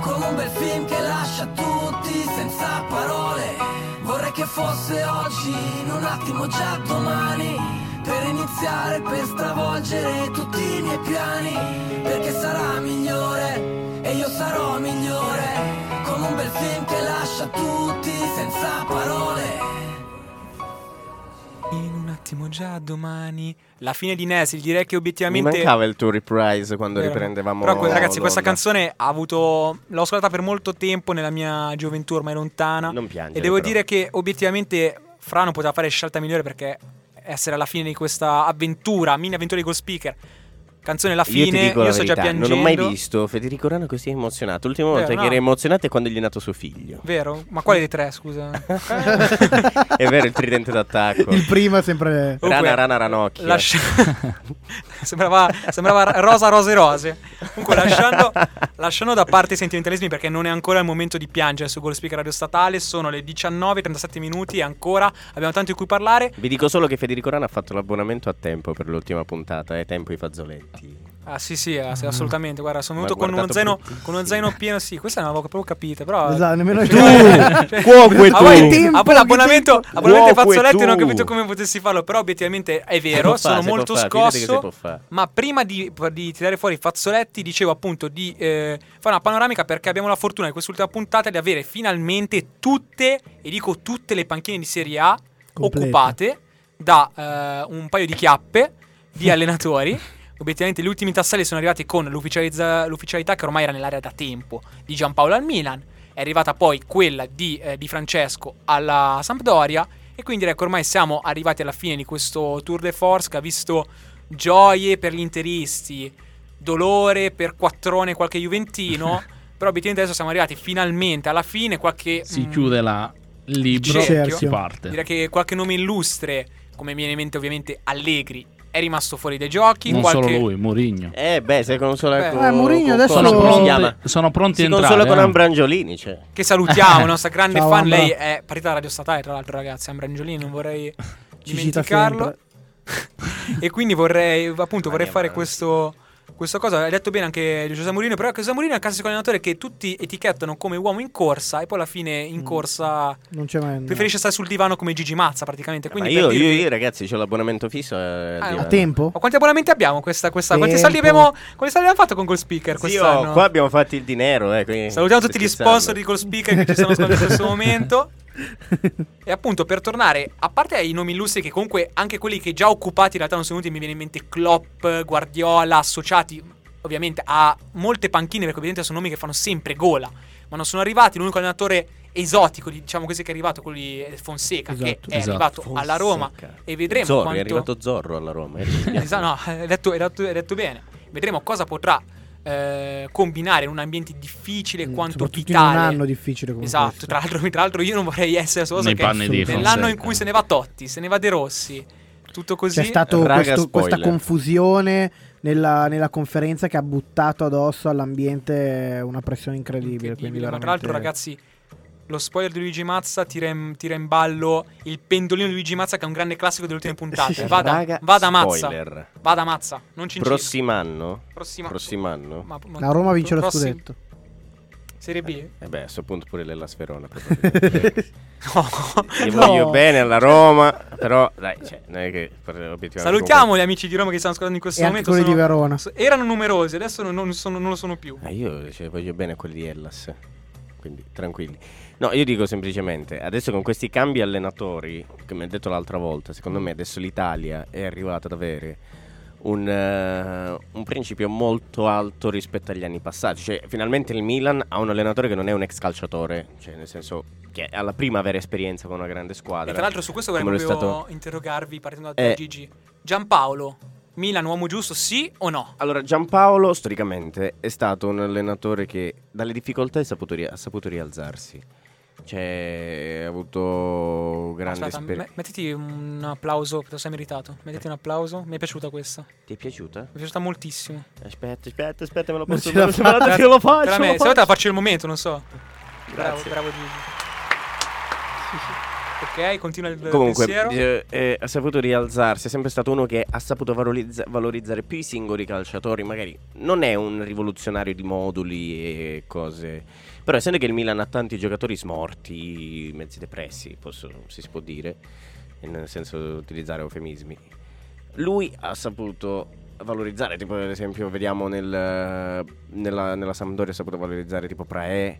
Come un bel film che lascia tutti senza parole. Vorrei che fosse oggi, in un attimo già domani. Per iniziare, per stravolgere tutti i miei piani. Perché sarà migliore e io sarò migliore. Come un bel film che lascia tutti senza parole. In un attimo già domani. La fine di Nesli, direi che Mi obiettivamente. mancava il tuo reprise quando Vero. riprendevamo. Però ragazzi, questa l'onda. canzone ha avuto. L'ho ascoltata per molto tempo nella mia gioventù ormai lontana. Non piangere, E devo però. dire che obiettivamente Fra non poteva fare scelta migliore perché essere alla fine di questa avventura, mini avventura di Gold Speaker. Canzone alla Io fine, io, la sto già piangendo. non ho mai visto Federico Rano così emozionato. L'ultima volta che no. era emozionato è quando gli è nato suo figlio. Vero? Ma quale dei tre, scusa? è vero, il tridente d'attacco. Il primo è sempre... Comunque, Rana, rana, ranocchia. lascia- sembrava, sembrava rosa, rose, rose. Comunque, lasciando, lasciando da parte i sentimentalismi, perché non è ancora il momento di piangere su Gold Speaker Radio Statale. Sono le 19:37 minuti e ancora abbiamo tanto di cui parlare. Vi dico solo che Federico Rana ha fatto l'abbonamento a tempo per l'ultima puntata, è tempo i fazzoletti. Ah, sì, sì, eh, sì, assolutamente. Guarda, sono venuto con uno, zaino, con uno zaino pieno. Sì, questa non l'avevo proprio capita, però. Esatto, nemmeno tu. cioè, Cuoque tu. voi, Tempo, a voi che l'abbonamento, tempo. abbonamento fazzoletti non ho capito come potessi farlo, però obiettivamente è Si vero, sono fare, si molto fare, scosso. Ma prima di, di tirare fuori i fazzoletti, dicevo appunto di eh, fare una panoramica perché abbiamo la fortuna in quest'ultima puntata di avere finalmente tutte, e dico tutte le panchine di Serie A Complete. occupate da eh, un paio di chiappe di allenatori. Obiettivamente gli ultimi tasselli sono arrivati con l'ufficialità che ormai era nell'area da tempo di Giampaolo al Milan, è arrivata poi quella di, eh, di Francesco alla Sampdoria e quindi ecco ormai siamo arrivati alla fine di questo tour de force che ha visto gioie per gli interisti, dolore per Quattrone qualche Juventino, però obiettivamente adesso siamo arrivati finalmente alla fine, qualche... Si mm, chiude la libro cerchio. e si parte. Direi che qualche nome illustre, come mi viene in mente ovviamente Allegri, è rimasto fuori dai giochi. Non qualche... solo lui, Mourinho. Eh, beh, se consola Beh, con, eh, Mourinho con- adesso- Sono pronti, sono pronti Si a entrare. consola con eh. Ambrangiolini, cioè. Che salutiamo, nostra grande Ciao, fan. Ambra. Lei è partita da Radio Statale, tra l'altro, ragazzi. Ambrangiolini, non vorrei dimenticarlo. e quindi vorrei, appunto, vorrei Andiamo fare avanti. questo. Questa cosa hai detto bene anche Giuseppe Mourinho, però Giuseppe Mourinho è il classico allenatore che tutti etichettano come uomo in corsa e poi alla fine in Mm. corsa Non c'è mai. preferisce stare sul divano come Gigi Mazza praticamente. Ma Quindi io, per io, dirvi- io, ragazzi, ho l'abbonamento fisso. eh, Ah, A tempo? Ma quanti abbonamenti abbiamo questa, questa quanti soldi abbiamo quanti soldi abbiamo fatto con Goal Speaker Zio, quest'anno? qua abbiamo fatto il dinero. Eh, Salutiamo tutti gli sponsor di Goal Speaker che ci stanno ascoltando in questo momento. E appunto per tornare, a parte i nomi illustri che comunque anche quelli che già occupati in realtà non sono venuti, mi viene in mente Klopp, Guardiola, associati ovviamente a molte panchine perché ovviamente sono nomi che fanno sempre gola, ma non sono arrivati, l'unico allenatore esotico, diciamo così che è arrivato, quello di Fonseca, che Esatto. è Esatto. arrivato alla Roma Fonseca. e vedremo Zorro, quanto... è arrivato Zorro alla Roma. eh. Esatto, no, hai detto, hai detto- hai detto bene. Vedremo cosa potrà eh, combinare in un ambiente difficile Mm, quanto Soprattutto in un vitale. anno difficile come Esatto, tra l'altro, tra l'altro io non vorrei essere solo Nei che panni di nell'anno in cui se ne va Totti, se ne va De Rossi, tutto così. C'è questo- questa confusione nella, nella conferenza che ha buttato addosso all'ambiente una pressione incredibile. Quindi incredibile, ma veramente... tra l'altro ragazzi lo spoiler di Luigi Mazza tira in, tira in ballo il pendolino di Luigi Mazza che è un grande classico delle ultime puntate. Vada, Raga, vada Mazza. Vada Mazza, non ci. Prossimo anno? Prossimo anno? Ma- ma- La Roma vince lo prossimo- scudetto. Serie B? E beh, a questo punto pure l'Ella Sferona. probabilmente. No. No. voglio bene alla Roma, però dai, cioè, non è che Salutiamo gli amici di Roma che stanno ascoltando in questo E anche momento. quelli di sono- Verona. so- erano numerosi, adesso non, non sono- non lo sono più. Ah, io cioè, voglio bene a quelli di Hellas. Quindi tranquilli. No, io dico semplicemente, adesso con questi cambi allenatori, che mi ha detto l'altra volta, secondo me adesso l'Italia è arrivata ad avere un, eh, un principio molto alto rispetto agli anni passati. Cioè, finalmente il Milan ha un allenatore che non è un ex calciatore, cioè nel senso che ha la prima vera esperienza con una grande squadra. E tra l'altro su questo vorrei Come proprio stato- interrogarvi partendo da Eh. Gigi. Giampaolo, Milan uomo giusto, sì o no? Allora, Giampaolo storicamente è stato un allenatore che dalle difficoltà è saputo ri- ha saputo rialzarsi. Cioè, ha avuto grande Aspetta, esperienza. me- mettiti un applauso, te lo sei meritato. Mettiti un applauso. Mi è piaciuta questa. Mi Ti è piaciuta? è piaciuta moltissimo. Aspetta, aspetta, aspetta, me lo posso ce la me lo- fa. guardate che lo faccio. Se te la faccio il momento, non so. Bravo, Grazie. bravo Gigi. Ok, continua il Comunque, pensiero. eh, eh, ha saputo rialzarsi, è sempre stato uno che ha saputo valorizza- valorizzare più i singoli calciatori, magari non è un rivoluzionario di moduli e cose, però essendo che il Milan ha tanti giocatori smorti, mezzi depressi, posso- si si può dire, nel senso di utilizzare eufemismi, lui ha saputo valorizzare, tipo ad esempio vediamo nel- nella, nella Sampdoria ha saputo valorizzare tipo Prae,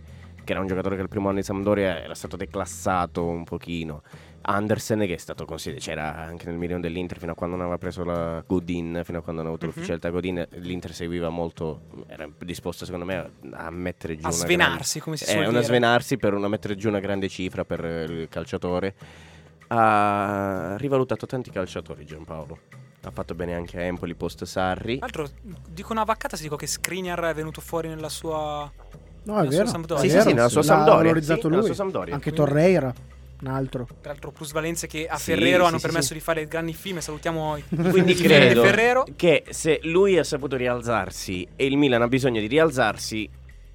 che era un giocatore che il primo anno di Sampdoria era stato declassato un pochino. Andersen che è stato considerato, c'era anche nel milione dell'Inter fino a quando non aveva preso la Godin, fino a quando hanno avuto Mhm. l'ufficialità Godin, l'Inter seguiva molto, era disposto secondo me a, a mettere giù A una svenarsi, come si grande, suol eh, dire. svenarsi per una mettere giù una grande cifra per eh, il calciatore. Ha rivalutato tanti calciatori Giampaolo. Ha fatto bene anche a Empoli post Sarri. Tra l'altro, dico una vaccata se dico che Skriniar è venuto fuori nella sua... No, è vero. Sampdoria. è Sì, sì, sì, nella sua Sampdoria, valorizzato sì, lui. Sampdoria. Anche Quindi- Torreira, un altro. Tra l'altro plusvalenze che a Sì, Ferrero sì, hanno sì, permesso sì. di fare grandi film. Salutiamo i Quindi credo Ferrero. che se lui ha saputo rialzarsi e il Milan ha bisogno di rialzarsi,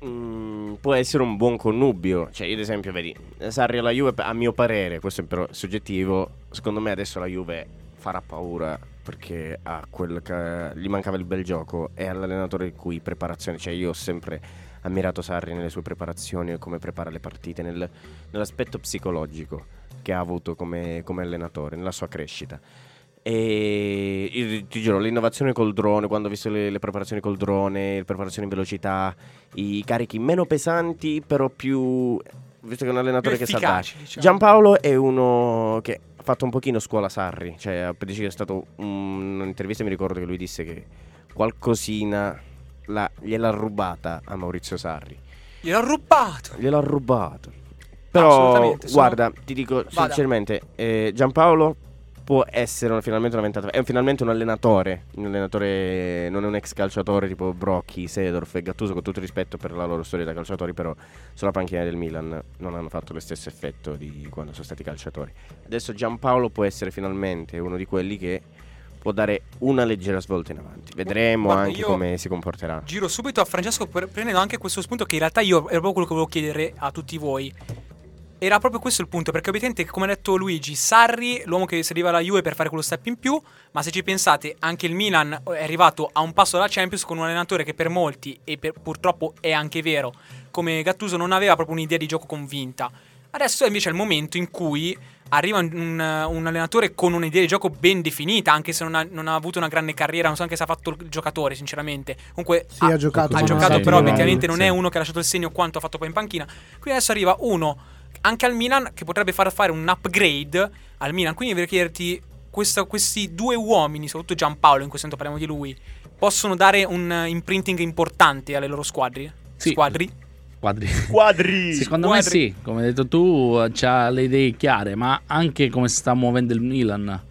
mm, può essere un buon connubio. Cioè, io ad esempio, vedi, Sarri alla Juve, a mio parere, questo è però soggettivo, secondo me adesso la Juve farà paura perché ha quel che gli mancava il bel gioco e all'allenatore di cui preparazione, cioè io ho sempre ammirato Sarri nelle sue preparazioni e come prepara le partite, nel- nell'aspetto psicologico che ha avuto come, come allenatore, nella sua crescita. E io ti giuro, l'innovazione col drone, quando ho visto le, le preparazioni col drone, le preparazioni in velocità, i carichi meno pesanti, però più. Visto che è un allenatore che sa dare. diciamo. Giampaolo è uno che ha fatto un pochino scuola Sarri, cioè dice che è stato un- un'intervista, mi ricordo che lui disse che qualcosina la- gliel'ha rubata a Maurizio Sarri. Gliel'ho rubato. Gliel'ha rubato. Però, Assolutamente, sono- guarda, ti dico Vada. sinceramente, eh, Giampaolo può essere una- finalmente una ventata. È un- finalmente un allenatore. Un allenatore, non è un ex calciatore tipo Brocchi, Sedorf e Gattuso, con tutto il rispetto per la loro storia da calciatori, però sulla panchina del Milan non hanno fatto lo stesso effetto di quando sono stati calciatori. Adesso Giampaolo può essere finalmente uno di quelli che può dare una leggera svolta in avanti. Vedremo Guarda, anche come si comporterà. Giro subito a Francesco prendendo anche questo spunto che in realtà io era proprio quello che volevo chiedere a tutti voi. Era proprio questo il punto, perché ovviamente, come ha detto Luigi, Sarri, l'uomo che serviva alla Juve per fare quello step in più, ma se ci pensate, anche il Milan è arrivato a un passo dalla Champions con un allenatore che per molti, e per- purtroppo è anche vero, come Gattuso non aveva proprio un'idea di gioco convinta. Adesso invece è il momento in cui arriva un, un allenatore con un'idea di gioco ben definita, anche se non ha, non ha avuto una grande carriera, non so anche se ha fatto il giocatore, sinceramente. Comunque Sì, ha giocato, ha giocato ha però fatto obiettivamente gol, non è sì. uno che ha lasciato il segno quanto ha fatto poi in panchina. Quindi adesso arriva uno anche al Milan che potrebbe far fare un upgrade al Milan. Quindi vorrei chiederti questa- questi due uomini, soprattutto Giampaolo, in questo momento parliamo di lui, possono dare un eh, imprinting importante alle loro squadre? Sì. Squadri? Quadri. Quadri. Secondo Quadri. me sì, come hai detto tu, ha le idee chiare, ma anche come si sta muovendo il Milan,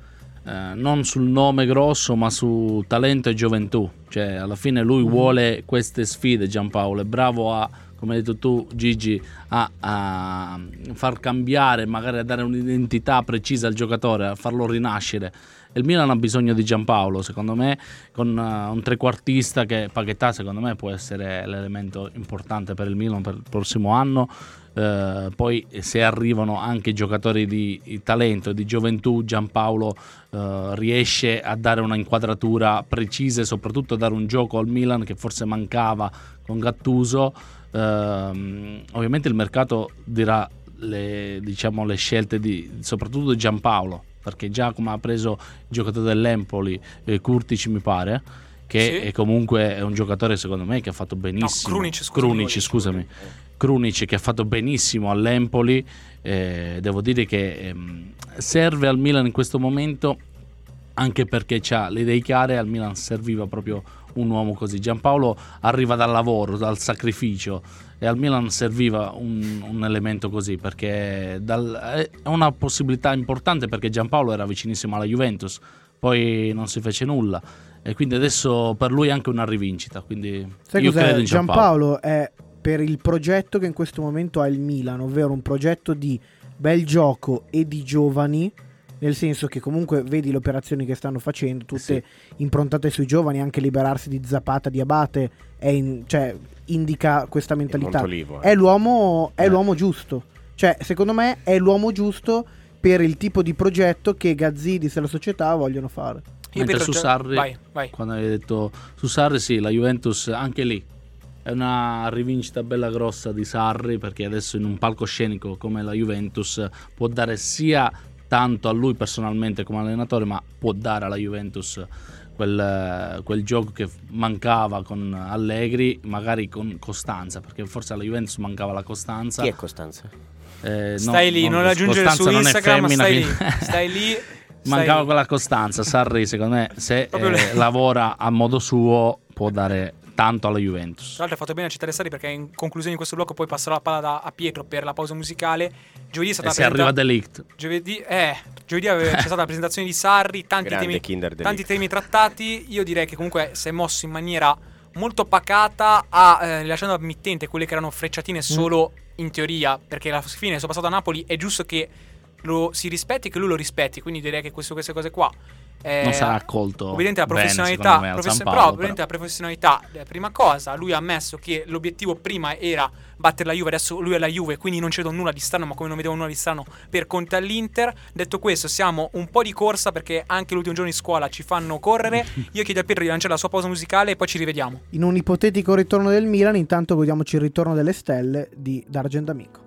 eh, non sul nome grosso, ma su talento e gioventù. Cioè, alla fine lui vuole queste sfide, Giampaolo, è bravo a, come hai detto tu, Gigi, a, a far cambiare, magari a dare un'identità precisa al giocatore, a farlo rinascere. Il Milan ha bisogno di Giampaolo, secondo me, con eh, un trequartista che Paquetà, secondo me, può essere l'elemento importante per il Milan per il prossimo anno. Eh, poi se arrivano anche giocatori di, di talento e di gioventù, Giampaolo eh, riesce a dare una inquadratura precisa e soprattutto a dare un gioco al Milan che forse mancava con Gattuso. Ehm, ovviamente il mercato dirà le, diciamo, le scelte di, soprattutto di Giampaolo perché già come ha preso il giocatore dell'Empoli eh, Kurtic mi pare che Sì. è comunque è un giocatore secondo me che ha fatto benissimo. Krunic, scusami, Krunic, scusami. Krunic che ha fatto benissimo all'Empoli eh, devo dire che ehm, serve al Milan in questo momento anche perché ha le idee chiare al Milan serviva proprio un uomo così. Giampaolo arriva dal lavoro dal sacrificio e al Milan serviva un, un elemento così perché dal- è una possibilità importante perché Giampaolo era vicinissimo alla Juventus poi non si fece nulla e quindi adesso per lui è anche una rivincita quindi Sai io cos'è? credo in Giampaolo, Giampaolo è per il progetto che in questo momento ha il Milan, ovvero un progetto di bel gioco e di giovani, nel senso che comunque vedi le operazioni che stanno facendo, tutte improntate sui giovani, anche liberarsi di Zapata, di Abate, è in- cioè, indica questa mentalità. Montolivo, eh. È, l'uomo, è Eh. l'uomo giusto, cioè secondo me è l'uomo giusto per il tipo di progetto che Gazzidis e la società vogliono fare. Io Mentre su Sarri, Vai, vai. quando hai detto su Sarri, sì, la Juventus anche lì è una rivincita bella grossa di Sarri perché adesso in un palcoscenico come la Juventus può dare sia tanto a lui personalmente come allenatore, ma può dare alla Juventus quel, quel gioco che mancava con Allegri, magari con costanza, perché forse alla Juventus mancava la costanza. Chi è Costanza? Eh, no, Stai lì, non aggiungere Costanza su non è Instagram, femmina, stai lì. Stai lì. Mancava quella costanza. Sarri, secondo me, se eh, lavora a modo suo, può dare tanto alla Juventus. Tra l'altro hai fatto bene a citare Sarri perché in conclusione di questo blocco poi passerò la palla da- a Pietro per la pausa musicale. Giovedì è stata E la se arriva presenta- Delict, Giovedì, eh, giovedì c'è stata la presentazione di Sarri, tanti temi, tanti temi trattati. Io direi che comunque si è mosso in maniera molto pacata, ha, eh, rilasciando al mittente quelle che erano frecciatine solo in teoria, perché alla fine sono passato a Napoli, è giusto che lo si rispetti e che lui lo rispetti, quindi direi che questo- queste cose qua... eh, non sarà accolto. Ovviamente la bene, professionalità, secondo me, al profes- San però Paolo, ovviamente la professionalità, eh, prima cosa, lui ha ammesso che l'obiettivo prima era battere la Juve, adesso lui è la Juve, quindi non c'è nulla di strano, ma come non vedevo nulla di strano per conto all'Inter. Detto questo, siamo un po' di corsa perché anche l'ultimo giorno di scuola ci fanno correre. Io chiedo a Pietro di lanciare la sua pausa musicale e poi ci rivediamo. In un ipotetico ritorno del Milan, intanto godiamoci il ritorno delle stelle di D'Argent Amico.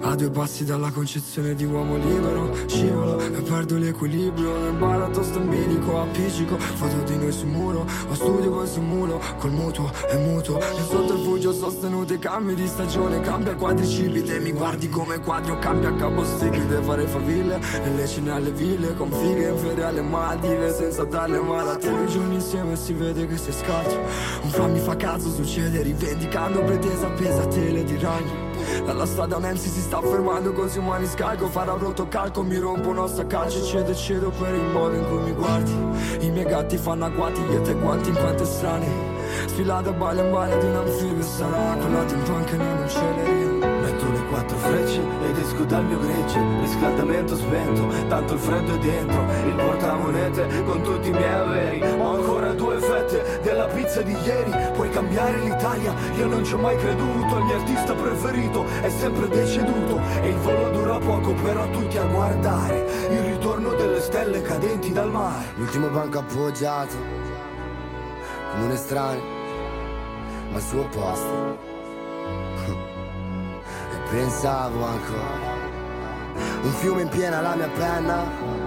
A due passi dalla concezione di uomo libero Scivolo e perdo l'equilibrio Nel baratto sto in bilico, appiccico Foto di noi sul muro Ho studio poi sul muro Col mutuo e mutuo Il sotterfugio sostenuto i cambi di stagione Cambia quadricipite Mi guardi come quadro Cambia capo stipite Fare faville Nelle cene alle ville Con fighe alle Maldive Senza darle malattie Due giorni insieme si vede che sei scalzo Un fan mi fa cazzo succede Rivendicando pretesa appesa a tele di ragni dalla strada MC si sta fermando così umani scalco Farà un rotocalco, mi rompo un osso a calcio cedo e cedo per il modo in cui mi guardi. I miei gatti fanno agguati, io te guanti in quante strane Sfilata balia in balia di un anfibio Sarà timpan che noi non ce le Metto le quattro frecce ed esco dal mio gregge Riscaldamento spento, tanto il freddo è dentro Il portamonete con tutti i miei averi Ho ancora due fette della pizza di ieri Puoi cambiare l'Italia, io non ci ho mai creduto Il mio artista preferito è sempre deceduto. E il volo dura poco però tutti a guardare. Il ritorno delle stelle cadenti dal mare. L'ultimo banco appoggiato Come un estraneo Ma al suo posto. E pensavo ancora Un fiume in piena la mia penna.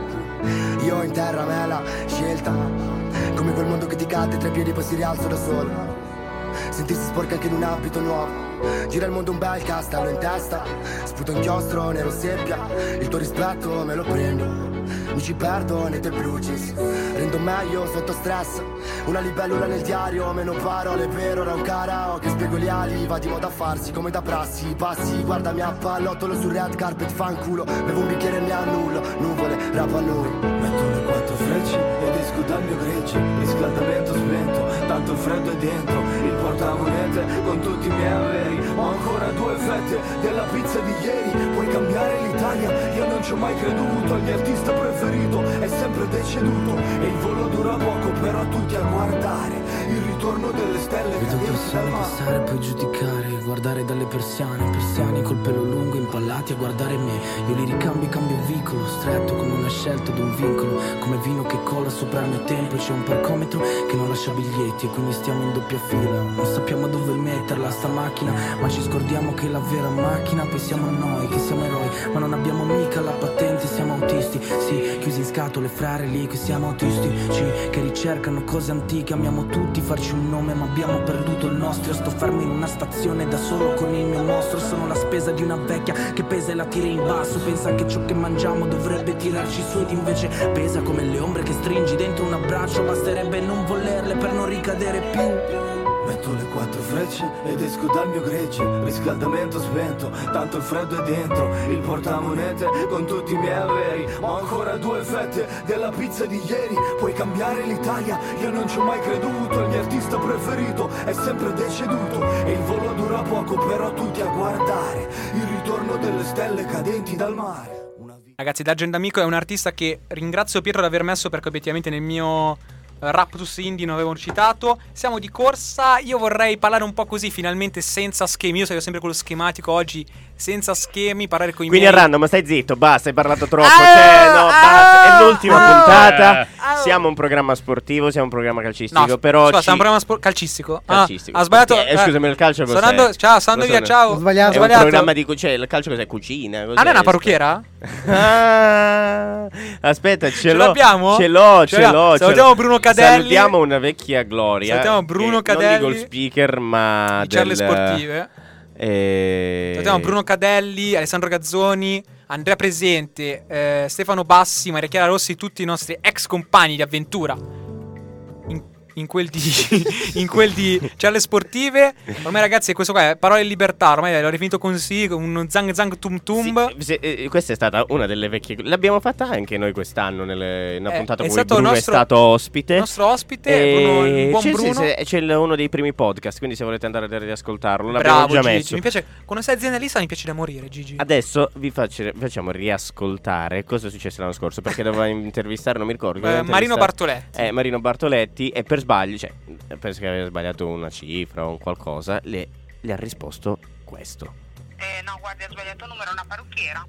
Io in terra me la scelta Come quel mondo che ti cade tra i piedi poi si rialza da solo. Sentirsi sporca anche in un abito nuovo. Gira il mondo un bel castello in testa. Sputo inchiostro nero seppia. Il tuo rispetto me lo prendo. Mi ci perdo nei tuoi blue Rendo meglio sotto stress. Una libellula nel diario Meno parole per ora un karaoke Spiego gli ali Va di moda a farsi come da prassi. Passi guardami a pallottolo sul red carpet Fanculo. Bevo un bicchiere e mi annullo. Nuvole rap a noi Metto le quattro frecce esco dal mio gregge Riscaldamento spento, tanto il freddo è dentro Il portamonete con tutti i miei averi. Ho ancora due fette della pizza di ieri Puoi cambiare l'Italia, io non ci ho mai creduto Il mio artista preferito è sempre deceduto E il volo dura poco però tutti a guardare Il ritorno delle stelle. Vedo persone passare poi giudicare Guardare dalle persiane Persiani col pelo lungo impallati a guardare me. Io li ricambio cambio vicolo Stretto come una scelta ed un vincolo Come vino che cola sopra il mio tempo. C'è un parcometro che non lascia biglietti E quindi stiamo in doppia fila. Non sappiamo dove metterla sta macchina Ma ci scordiamo che la vera macchina. Pensiamo a noi che siamo eroi Ma non abbiamo mica la patente Siamo autisti. Sì, chiusi in scatole lì che siamo autistici Che ricercano cose antiche Amiamo tutti farci un nome ma abbiamo perduto il nostro. Io sto fermo in una stazione da solo con il mio mostro. Sono la spesa di una vecchia che pesa e la tira in basso. Pensa che ciò che mangiamo dovrebbe tirarci su ed invece pesa come le ombre che stringi dentro un abbraccio. Basterebbe non volerle per non ricadere più Metto le quattro frecce ed esco dal mio gregge. Riscaldamento spento, tanto il freddo è dentro. Il portamonete con tutti i miei averi. Ho ancora due fette della pizza di ieri. Puoi cambiare l'Italia, io non ci ho mai creduto. Il mio artista preferito è sempre deceduto. E il volo dura poco però tutti a guardare. Il ritorno delle stelle cadenti dal mare. Ragazzi, D'Argent Amico è un artista che ringrazio Pietro di aver messo perché obiettivamente nel mio Raptus Indie non avevo citato. Siamo di corsa. Io vorrei parlare un po' così, finalmente senza schemi. Io sono sempre quello schematico oggi, senza schemi, parlare con i Quindi miei. a random, stai zitto, basta, hai parlato troppo. Ah, cioè, no, ah, basta. È l'ultima ah, puntata. ah. Siamo un programma sportivo, siamo un programma calcistico. No, però scusa, ci- siamo un programma spor- calcistico. Ah, Calcistico. ha sbagliato. Eh, scusami, il calcio cos'è? andando- ciao, Cosa via, ciao. Ho sbagliato. È un sbagliato. programma di cu- cioè, il calcio cos'è? Cucina? Ah, non è una parrucchiera? Ah, aspetta, ce, Ce l'ho. l'abbiamo? Ce l'ho, Ce ce l'ho. Salutiamo. Bruno Cadelli. Salutiamo una vecchia gloria. Salutiamo Bruno che- Cadelli. Non di Goal Speaker, ma Di del- Sportive. Eh, Salutiamo Bruno Cadelli, Alessandro Gazzoni, Andrea Presente, eh, Stefano Bassi, Maria Chiara Rossi, tutti i nostri ex compagni di avventura. In, quel di, in quel di Charle Sportive. Ormai, ragazzi, questo qua è parole di libertà. Ormai l'ho definito così, con uno zang zang tum tum. Sì, se- eh, questa è stata una delle vecchie. L'abbiamo fatta anche noi quest'anno. Nelle, in una Eh, puntata cui stato Bruno nostro- è stato ospite. Il nostro ospite, E Bruno, il buon c'è, Bruno. c'è il- uno dei primi podcast. Quindi, se volete andare a riascoltarlo, l'abbiamo Bravo, già Gigi. messo. Mi piace. Quando sei aziendalista mi piace da morire, Gigi. Adesso vi faccio- facciamo riascoltare cosa è successo l'anno scorso. Perché doveva intervistare, non mi ricordo. Eh, Marino Bartoletti. Eh, Marino Bartoletti. E per sbaglio, cioè, penso che aveva sbagliato una cifra o un qualcosa. Le, le ha risposto questo. Eh, no, guardi, ha sbagliato numero, è una parrucchiera.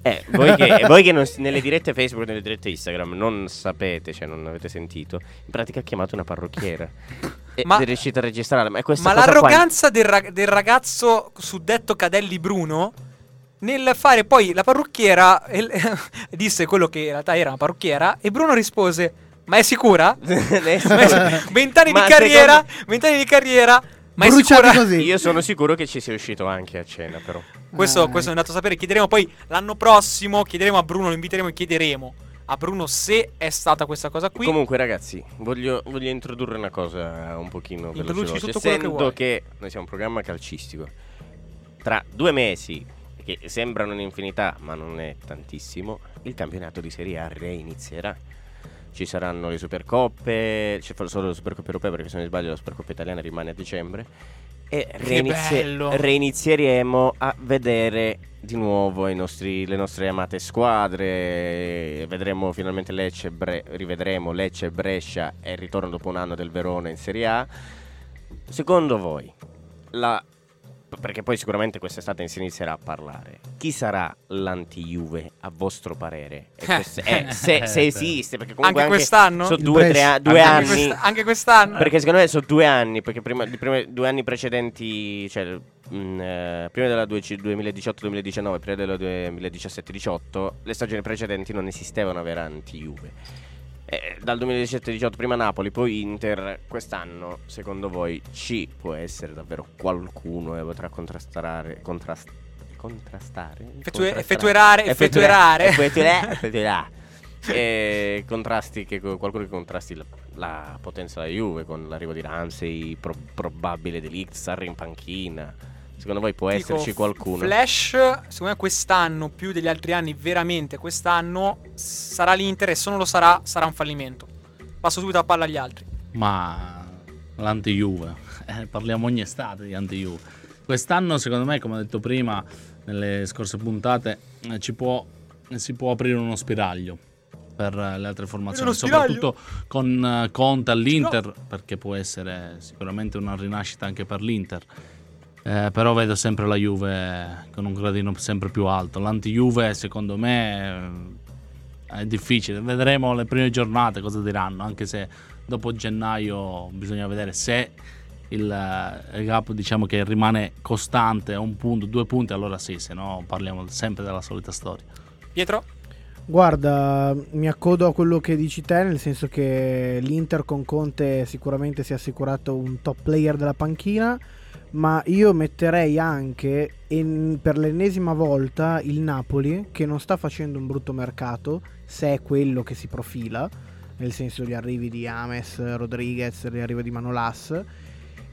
Eh, voi che, voi che non nelle dirette Facebook, nelle dirette Instagram non sapete, cioè non avete sentito, in pratica ha chiamato una parrucchiera. E Ma- è riuscita a registrarla. Ma, questa Ma cosa qua- l'arroganza del, rag- del ragazzo suddetto Cadelli Bruno nel fare poi la parrucchiera e- disse quello che in realtà era una parrucchiera e Bruno rispose "Ma è sicura?" Vent'anni di carriera, vent'anni di carriera, ma è sicura? Io sono sicuro che ci sia uscito anche a cena, però. Questo, questo è andato a sapere. Chiederemo poi l'anno prossimo. Chiederemo a Bruno, lo inviteremo e chiederemo a Bruno se è stata questa cosa qui. Comunque, ragazzi, voglio, voglio introdurre una cosa un pochino veloce. tutto che Essendo vuoi. che noi siamo un programma calcistico, tra due mesi, che sembrano un'infinità, ma non è tantissimo, il campionato di Serie A reinizierà. Ci saranno le Supercoppe, ci solo le Supercoppe europee perché se non sbaglio la Supercoppa italiana rimane a dicembre. E reinizi- bello! reinizieremo a vedere di nuovo i nostri- le nostre amate squadre. Vedremo finalmente Lecce, Bre- rivedremo Lecce, Brescia e il ritorno dopo un anno del Verona in Serie A. Secondo voi, la- perché poi sicuramente quest'estate si inizierà a parlare, chi sarà l'anti-Juve a vostro parere? E quest- eh, se, se esiste, perché comunque Anche quest'anno? Sono due, tre due Anche anni. quest- anche quest'anno? Perché secondo me sono due anni, perché prima, i primi due anni precedenti, cioè mh, eh, prima della 2018-2019, prima della 2017-18, le stagioni precedenti non esistevano avere anti-Juve. Eh, dal 2017-18 prima Napoli, poi Inter, quest'anno secondo voi ci può essere davvero qualcuno che potrà contrastare, contrast- contrastare? Effettue- effettuerare- effettuerare. effettuare- effettuare. E contrasti che, qualcuno che contrasti la, la potenza della Juve con l'arrivo di Ramsey, pro- probabile Delict, Sarri in panchina. Secondo voi può Dico, esserci qualcuno? Flash, secondo me quest'anno, più degli altri anni, veramente quest'anno sarà l'Inter e se non lo sarà, sarà un fallimento. Passo subito la palla agli altri. Ma l'anti-Juve, eh, parliamo ogni estate di anti-Juve. Quest'anno, secondo me, come ho detto prima nelle scorse puntate, eh, ci può, si può aprire uno spiraglio per eh, le altre formazioni, soprattutto con eh, Conte all'Inter, perché può essere sicuramente una rinascita anche per l'Inter. Eh, però vedo sempre la Juve con un gradino sempre più alto. L'anti-Juve, secondo me, eh, è difficile. Vedremo le prime giornate cosa diranno, anche se dopo gennaio bisogna vedere se il, eh, il gap diciamo che rimane costante a un punto, due punti, allora sì, se no parliamo sempre della solita storia. Pietro? Guarda, mi accodo a quello che dici te, nel senso che l'Inter con Conte sicuramente si è assicurato un top player della panchina, ma io metterei anche in- per l'ennesima volta il Napoli, che non sta facendo un brutto mercato, se è quello che si profila, nel senso gli arrivi di Ames, Rodriguez, l'arrivo di Manolas.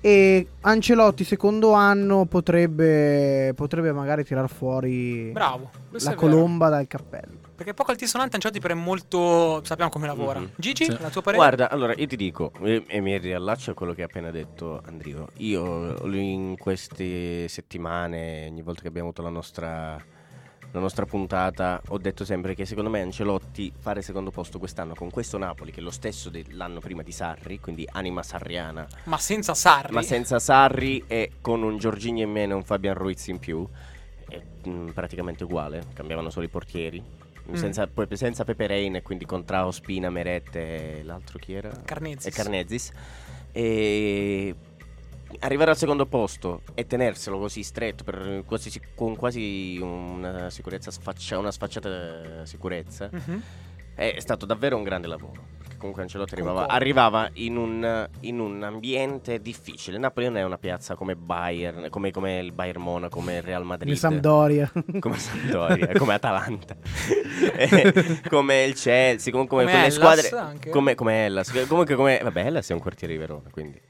E Ancelotti secondo anno potrebbe, potrebbe magari tirar fuori Bravo, la vero. colomba dal cappello. Perché poco altisonante Ancelotti però è molto... sappiamo come lavora. Mhm. Gigi, Sì. la tua parere? Guarda, allora io ti dico, e, e mi riallaccio a quello che ha appena detto Andrio. Io in queste settimane, ogni volta che abbiamo avuto la nostra, la nostra puntata, ho detto sempre che secondo me Ancelotti fare secondo posto quest'anno con questo Napoli, che è lo stesso dell'anno prima di Sarri, quindi anima sarriana, Ma senza Sarri. ma senza Sarri e con un Giorginio in meno e un Fabian Ruiz in più, è mm, praticamente uguale, cambiavano solo i portieri. Mm. Senza, senza Pepe Reina e quindi con Trao, Spina, Merette e l'altro chi era? Carnezis. E Carnezis. E arrivare al secondo posto e tenerselo così stretto per quasi, con quasi una sicurezza sfaccia- una sfacciata sicurezza Mhm. è stato davvero un grande lavoro. Comunque Ancelotti arrivava, arrivava in, un, in un ambiente difficile. Napoli non è una piazza come Bayern, come, come il Bayern Monaco, come il Real Madrid. Il Sampdoria. Come Sampdoria, come Atalanta, Eh, come il Chelsea, comunque come, Come quelle Hellas squadre. anche. Come, come Hellas. Comunque come. Vabbè, Hellas è un quartiere di Verona, quindi.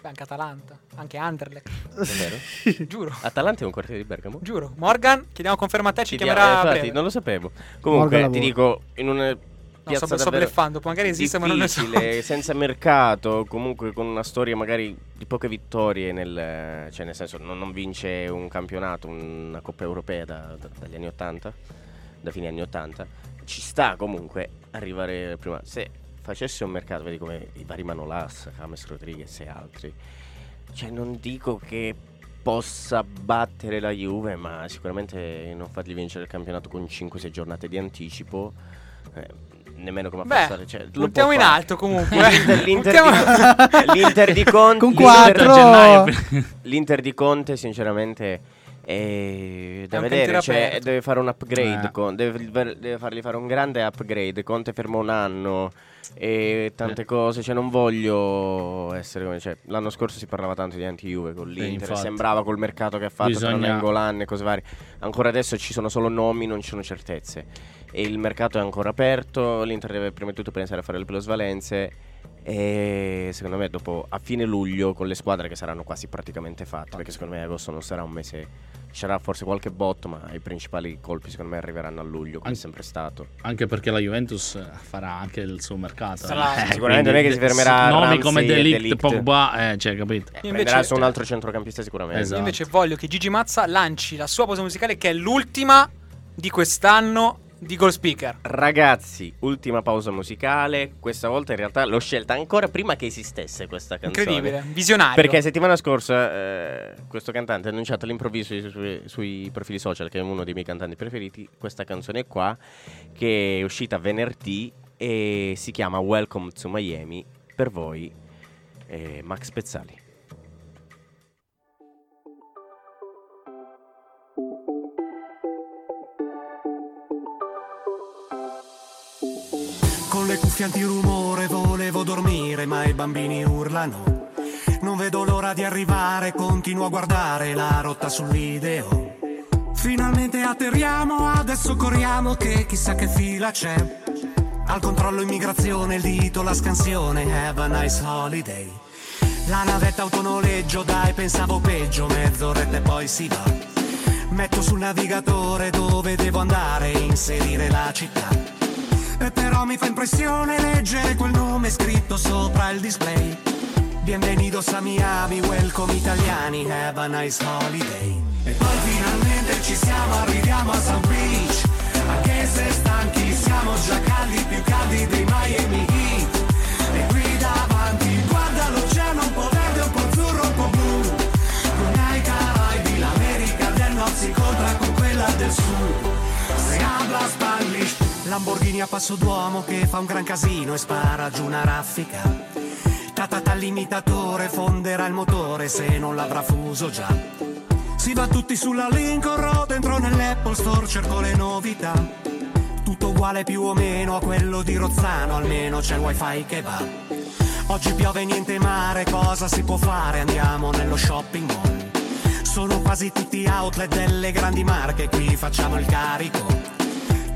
Beh, anche Atalanta, anche Anderlecht. Davvero? Giuro. Atalanta è un quartiere di Bergamo? Giuro. Morgan, chiediamo conferma a te, ci Chiediamo- chiamerà eh, a infatti, breve. non lo sapevo. Comunque, ti dico, in una piazza sto- sto davvero bluffando, magari esiste, ma non ne so. senza mercato, comunque con una storia magari di poche vittorie nel, cioè nel senso non, non vince un campionato, una Coppa Europea da- da- dagli anni 80, da fine anni 80, ci sta comunque arrivare prima. Se facesse un mercato, vedi come i vari Manolas, James Rodriguez e altri, cioè non dico che possa battere la Juve, ma sicuramente non fargli vincere il campionato con 5-6 giornate di anticipo. eh, nemmeno come Beh, passare. Cioè, lo puntiamo in alto comunque. L'Inter, di, l'Inter di Conte Con l'Inter- quattro. l'Inter di Conte sinceramente E da vedere, cioè, aperto. deve fare un upgrade, Eh. con- deve, deve fargli fare un grande upgrade. Conte ferma un anno e tante cose. Cioè, non voglio essere come. Cioè, l'anno scorso si parlava tanto di anti-Juve con l'Inter. infatti. sembrava col mercato che ha fatto tra Bisogna- Nangolan e cose varie. Ancora adesso ci sono solo nomi, non ci sono certezze. E il mercato è ancora aperto. L'Inter deve prima di tutto pensare a fare le plusvalenze. E secondo me dopo a fine luglio con le squadre che saranno quasi praticamente fatte perché secondo me agosto non sarà un mese ci sarà forse qualche botto ma i principali colpi secondo me arriveranno a luglio come è sempre stato Anche perché la Juventus eh, farà anche il suo mercato. Sarà- Eh, sicuramente quindi non è che si fermerà Nomi Ramsey come Delict, De Ligt. Pogba, eh, cioè, capito? Io prenderà invece, su un altro centrocampista sicuramente Esatto. io invece voglio che Gigi Mazza lanci la sua pausa musicale che è l'ultima di quest'anno di Goal Speaker. Ragazzi, ultima pausa musicale. Questa volta in realtà l'ho scelta ancora prima che esistesse questa canzone. Incredibile, visionario. Perché settimana scorsa eh, questo cantante ha annunciato all'improvviso sui, sui- sui profili social, che è uno dei miei cantanti preferiti, questa canzone qua, che è uscita venerdì e si chiama Welcome to Miami. Per voi, eh, Max Pezzali. Con le cuffie antirumore volevo dormire, ma i bambini urlano. Non vedo l'ora di arrivare, continuo a guardare la rotta sul video. Finalmente atterriamo, adesso corriamo che chissà che fila c'è. Al controllo immigrazione, il dito, la scansione, have a nice holiday. La navetta autonoleggio, dai, pensavo peggio, mezz'oretta e poi si va. Metto sul navigatore dove devo andare, inserire la città. E però mi fa impressione leggere quel nome scritto sopra il display. Bienvenidos a Miami, welcome italiani, have a nice holiday. E poi finalmente ci siamo, arriviamo a South Beach. Anche se stanchi siamo già caldi, più caldi dei Miami Heat. E qui davanti guarda l'oceano un po' verde, un po' azzurro, un po' blu. Con ai Caraibi l'America del Nord si incontra con quella del Sud. Lamborghini a passo d'uomo che fa un gran casino e spara giù una raffica. Tatata all'imitatore fonderà il motore se non l'avrà fuso già. Si va tutti sulla Lincoln Road, entro nell'Apple Store, cerco le novità. Tutto uguale più o meno a quello di Rozzano, almeno c'è il wifi che va. Oggi piove niente mare, cosa si può fare? Andiamo nello shopping mall. Sono quasi tutti outlet delle grandi marche, qui facciamo il carico.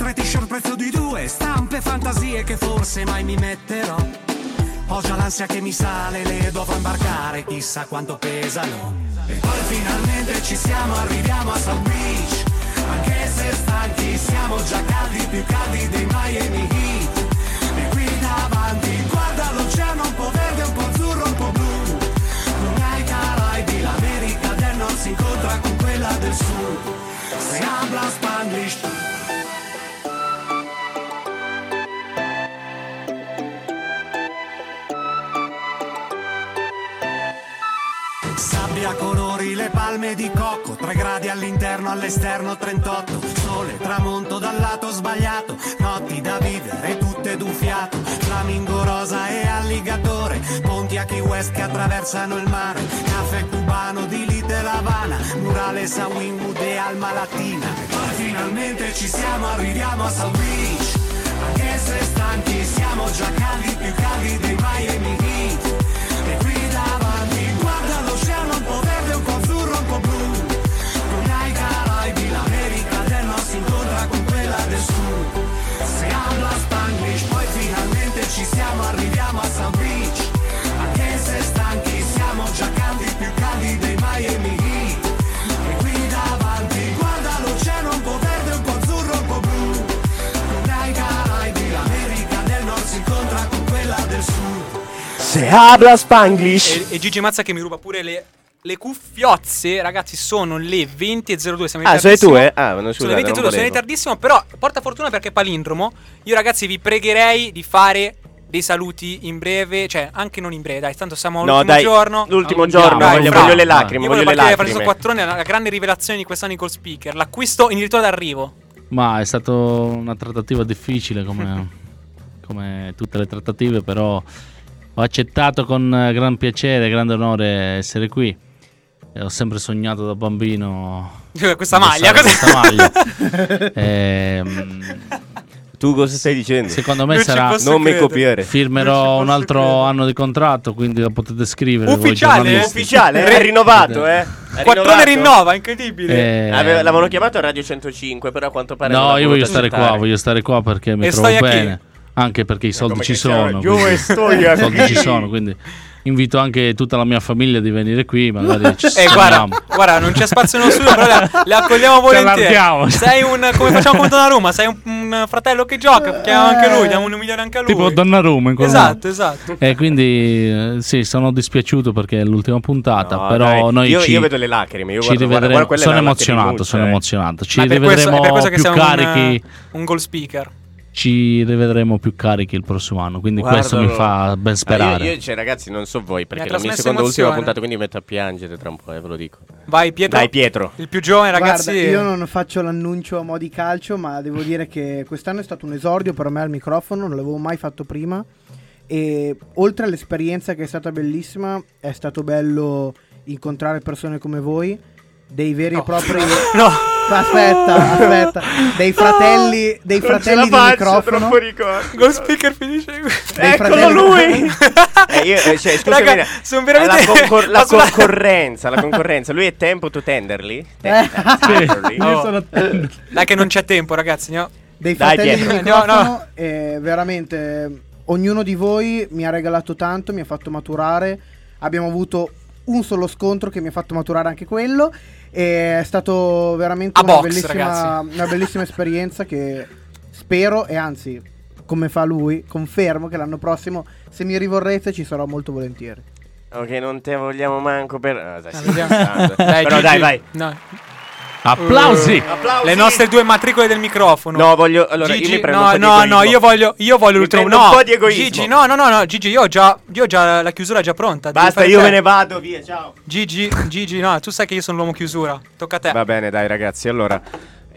Tre t-shirt prezzo di due, stampe fantasie che forse mai mi metterò. Ho già l'ansia che mi sale, le dovrò imbarcare, chissà quanto pesano. E poi finalmente ci siamo, arriviamo a South Beach. Anche se stanchi, siamo già caldi, più caldi dei Miami Heat. E qui davanti, guarda l'oceano un po' verde, un po' azzurro, un po' blu. Con ai Caraibi, l'America del Nord si incontra con quella del Sud. Se habla Spanglish. Palme di cocco, 3 gradi all'interno, all'esterno 38, sole, tramonto dal lato sbagliato, notti da vivere tutte d'un fiato, flamingo rosa e alligatore, ponti a Key West che attraversano il mare, caffè cubano di Little Havana, murales a Wingwood e Alma Latina, e poi finalmente ci siamo, arriviamo a South Beach, anche se stanchi siamo già caldi, più caldi dei Miami Se habla Spanglish. E, e Gigi Mazza che mi ruba pure le, le cuffiozze. Ragazzi, sono le 20.02. Siamo in Ah, sono tue? Ah, non Sono le 20.02, non sono in ritardissimo. Però porta fortuna perché è palindromo. Io, ragazzi, vi pregherei di fare dei saluti in breve. Cioè, anche non in breve, dai. Tanto siamo No, all'ultimo dai, giorno. l'ultimo Dai, giorno, Fra. voglio- voglio le lacrime, Io voglio le da Francesco lacrime. Quattrone, la grande rivelazione di quest'anno in call speaker. L'acquisto in dirittura d'arrivo. Ma è stata una trattativa difficile come, come tutte le trattative, però ho accettato con eh, gran piacere, grande onore essere qui. e ho sempre sognato da bambino Questa maglia, questa maglia. Ehm, Tu cosa stai dicendo? Secondo me Non sarà. Non mi credere. copiare. Firmerò un altro anno di contratto, quindi lo potete scrivere. Ufficiale? Ufficiale? È rinnovato, eh? Quattrone rinnova, incredibile. Eh, Aveva- l'avevano chiamato a Radio 105, però a quanto pare non No, io voglio stare qua, accettare. voglio stare qua perché mi E trovo a chi? Anche perché i soldi ci sono. io quindi- sto I soldi ci sono, quindi invito anche tutta la mia famiglia di venire qui, magari ci Eh, guarda, guarda, non c'è spazio nello studio, però le, le accogliamo volentieri. Sei un, come facciamo con Donnarumma, sei un, un fratello che gioca, chiama anche lui, diamo un milione anche a lui. Tipo Donnarumma in quel Esatto, modo. esatto. E quindi eh, sì, sono dispiaciuto perché è l'ultima puntata, No, però dai, noi io, ci, io vedo le lacrime. Io ci guardo, guarda, rivedremo. guarda, sono emozionato, sono eh. emozionato. Ci rivedremo questo che più un, carichi. eh, un goal speaker. Ci rivedremo più carichi il prossimo anno, quindi questo mi fa ben Ah, sperare. io, io, cioè, ragazzi, non so voi perché Mi ha la mia seconda ultima emozione. puntata, quindi mi metto a piangere tra un po', eh, ve lo dico. Vai Pietro. Dai, Pietro. Il più giovane ragazzi. Guarda, io non faccio l'annuncio a mo' di calcio, ma devo dire che quest'anno è stato un esordio per me al microfono, non l'avevo mai fatto prima. E oltre all'esperienza che è stata bellissima, è stato bello incontrare persone come voi, dei veri e propri. No. Aspetta, aspetta. Dei fratelli, dei Non ce fratelli la di faccio, microfono. Goal speaker finisce qui. Dei Eccolo fratelli- lui! Eh, io, eh, cioè, scusami, Raga, sono veramente- la, concor- la concorrenza, la concorrenza. Lui è tempo to tenderly? Ten- tenderly? Oh. Dai che non c'è tempo ragazzi, no? dei Dai, fratelli microfono No, no. e veramente ognuno di voi mi ha regalato tanto, mi ha fatto maturare. Abbiamo avuto un solo scontro che mi ha fatto maturare anche quello e è stato veramente una, box, bellissima, una bellissima esperienza che spero e anzi come fa lui confermo che l'anno prossimo se mi rivorrete ci sarò molto volentieri. Ok, non te vogliamo manco per... ah, dai, Ah, vediamo. scherzando. Dai, Però dai, vai. No. Applausi! Applausi. Le nostre due matricole del microfono. No, voglio... Allora, Gigi, io mi prendo no, un no, no, io voglio, io voglio l'ultimo. No, un po' di egoismo. Gigi, no, no, no, no, Gigi, io ho già, io ho già la chiusura è già pronta. Basta, io te. me ne vado, via, ciao. Gigi, Gigi, no, tu sai che io sono l'uomo chiusura. Tocca a te. Va bene, dai ragazzi, allora...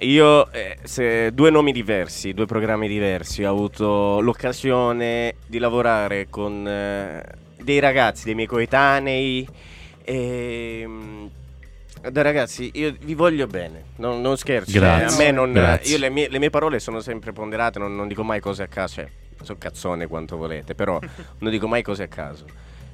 Io, eh, se- due nomi diversi, due programmi diversi, ho avuto l'occasione di lavorare con eh, dei ragazzi, dei miei coetanei. E, dai ragazzi, io vi voglio bene, non, non scherzo. cioè, Grazie, a me non, grazie. io le mie, le mie parole sono sempre ponderate, non, non dico mai cose a caso. Cioè, so cazzone quanto volete, però non dico mai cose a caso.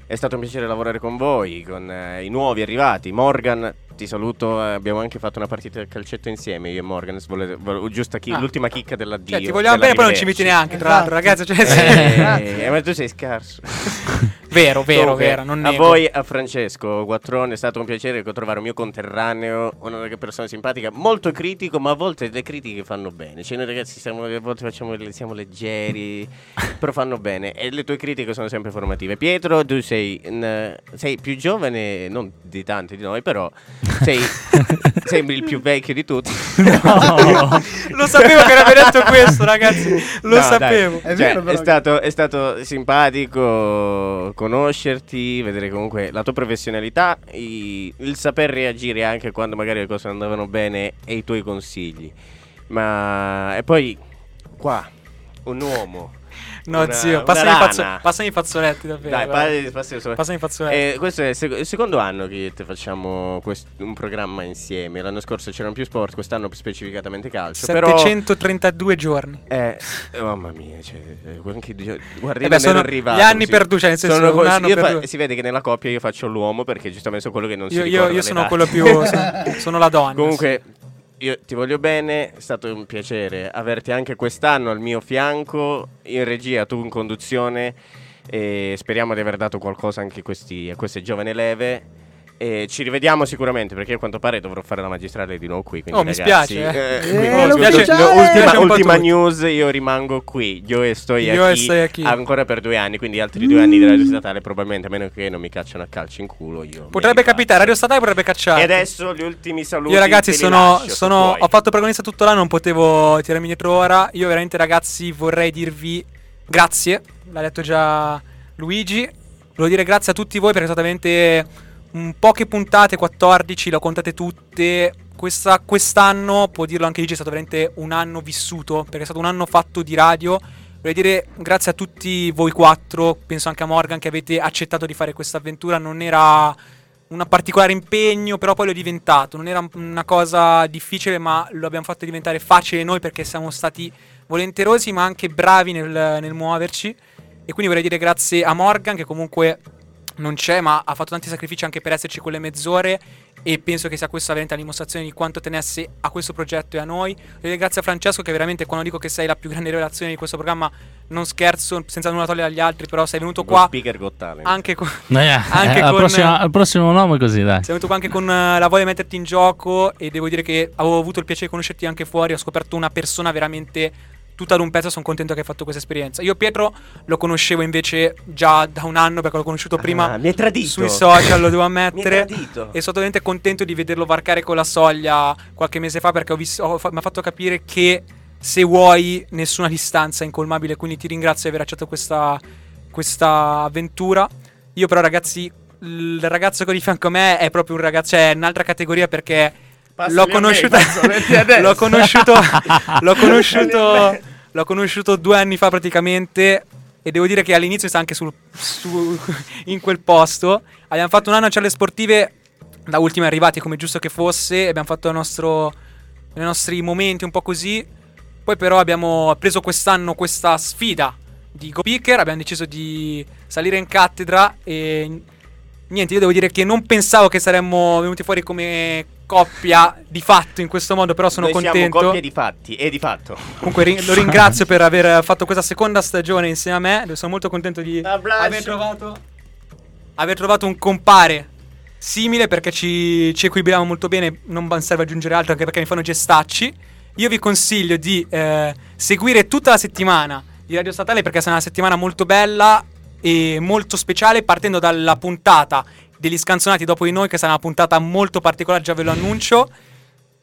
È stato un piacere lavorare con voi, con eh, i nuovi arrivati. Morgan, ti saluto. eh, abbiamo anche fatto una partita del calcetto insieme. Io e Morgan. se volete- vol- giusta chi- Ah. l'ultima chicca dell'addio. Cioè, ti vogliamo bene, poi non ci inviti neanche, tra l'altro, ragazzi. Cioè, sì. Eh, eh, ma tu sei scarso. Vero, vero, Comunque, vero. Non a nego. voi, a Francesco Quattrone, è stato un piacere trovare un mio conterraneo, una persona simpatica, molto critico, ma a volte le critiche fanno bene. Cioè, noi ragazzi siamo, a volte facciamo, siamo leggeri, però fanno bene. E le tue critiche sono sempre formative. Pietro, tu sei, n- sei più giovane, non di tanti di noi, però sei, sembri il più vecchio di tutti. Lo sapevo che avrebbe detto questo, ragazzi. Lo No, sapevo. Cioè, è, stato, è stato simpatico conoscerti, vedere comunque la tua professionalità, i- il saper reagire anche quando magari le cose non andavano bene e i tuoi consigli. Ma e poi qua un uomo. No, una- zio, passami, fazzo- passami i fazzoletti, davvero. Dai, guarda. parli- passi- insomma. Passami i fazzoletti. Eh, questo è il, sec- il secondo anno che te facciamo quest- un programma insieme. L'anno scorso c'erano più sport, quest'anno specificatamente calcio. Però 732 giorni. eh, eh, mamma mia, cioè, eh, anche guarda, Eh io beh, non sono arrivato gli anni per due, cioè, nel senso, Sono un anno io per fa- due. Si vede che nella coppia io faccio l'uomo perché giustamente sono quello che non si Io, io, ricorda io le sono date. quello più. sono, sono la donna. Comunque, io ti voglio bene, è stato un piacere averti anche quest'anno al mio fianco, in regia, tu in conduzione. E speriamo di aver dato qualcosa anche questi- a queste giovani leve. E ci rivediamo sicuramente perché a quanto pare dovrò fare la magistrale di nuovo qui. Quindi Oh, mi ragazzi, spiace, eh. Eh, mi ufficiale! ultima, ultima news, io rimango qui. Io e sto chi? ancora per due anni, quindi altri due anni di radio statale probabilmente, a meno che non mi cacciano a calcio in culo. Io Potrebbe capitare, Radio Statale potrebbe cacciare. E adesso gli ultimi saluti. Io ragazzi sono, lascio, sono- ho fatto protagonista tutto l'anno, non potevo tirarmi dietro ora. Io veramente ragazzi vorrei dirvi grazie, l'ha detto già Luigi. Volevo dire grazie a tutti voi perché sono state veramente poche puntate, 14, le ho contate tutte. Questa- quest'anno, può dirlo anche Luigi, è stato veramente un anno vissuto, perché è stato un anno fatto di radio. Vorrei dire grazie a tutti voi quattro, penso anche a Morgan che avete accettato di fare questa avventura, non era un particolare impegno, però poi è diventato. Non era una cosa difficile, ma lo abbiamo fatto diventare facile noi perché siamo stati volenterosi, ma anche bravi nel, nel muoverci. E quindi vorrei dire grazie a Morgan, che comunque non c'è, ma ha fatto tanti sacrifici anche per esserci quelle mezz'ore. E penso che sia questa veramente la dimostrazione di quanto tenesse a questo progetto e a noi. E grazie a Francesco, che veramente quando dico che sei la più grande rivelazione di questo programma, non scherzo, senza nulla togliere agli altri, però sei venuto qua. Speaker Got Talent. Anche con. Eh, anche eh, al, con- prossimo, al prossimo nome così, dai. sei venuto qua anche con eh, la voglia di metterti in gioco e devo dire che avevo avuto il piacere di conoscerti anche fuori, ho scoperto una persona veramente tutta ad un pezzo, sono contento che hai fatto questa esperienza. Io Pietro lo conoscevo invece già da un anno perché l'ho conosciuto prima Ah, mi hai tradito. sui social, lo devo Mi hai ammettere. tradito. e sono veramente contento di vederlo varcare con la soglia qualche mese fa perché mi ha fatto capire che se vuoi nessuna distanza è incolmabile, quindi ti ringrazio di aver accettato questa, questa avventura. Io però ragazzi, il ragazzo che ho di fianco a me è proprio un ragazzo, cioè è un'altra categoria perché l'ho a me, l'ho conosciuto, l'ho conosciuto, l'ho conosciuto due anni fa praticamente e devo dire che all'inizio sta anche sul, su- in quel posto. Abbiamo fatto un anno a celle sportive, da ultimi arrivati come giusto che fosse, abbiamo fatto il nostro, i nostri momenti un po' così. Poi però abbiamo preso quest'anno questa sfida di Go Picker, abbiamo deciso di salire in cattedra e niente, io devo dire che non pensavo che saremmo venuti fuori come coppia di fatto in questo modo, però sono Noi contento. siamo coppie di fatti e di fatto. Comunque ri- lo ringrazio per aver fatto questa seconda stagione insieme a me. Sono molto contento di aver trovato, aver trovato un compare simile perché ci, ci equilibriamo molto bene. Non serve aggiungere altro anche perché mi fanno gestacci. Io vi consiglio di eh, seguire tutta la settimana di Radio Statale perché sarà una settimana molto bella e molto speciale partendo dalla puntata degli scanzonati dopo di noi che sarà una puntata molto particolare, già ve lo annuncio.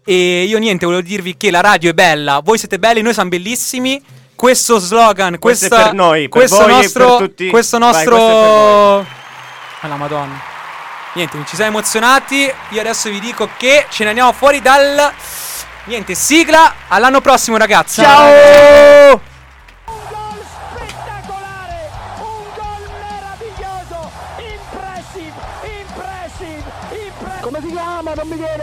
E io niente, volevo dirvi che la radio è bella, voi siete belli, noi siamo bellissimi. Questo slogan, Questo è per noi, per questo nostro, tutti. questo Vai, nostro, questo alla Madonna. Niente, ci siamo emozionati. Io adesso vi dico che ce ne andiamo fuori dal. Niente, sigla. All'anno prossimo, ragazzi. Ciao! Impressive,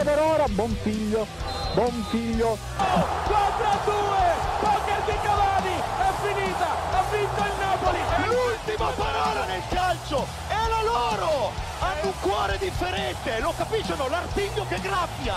per ora. Buon figlio, buon figlio. 4 a 2, poker di Cavani, è finita, ha vinto il Napoli. L'ultima parola nel calcio è la loro! Hanno un cuore differente, lo capiscono? L'artiglio che graffia!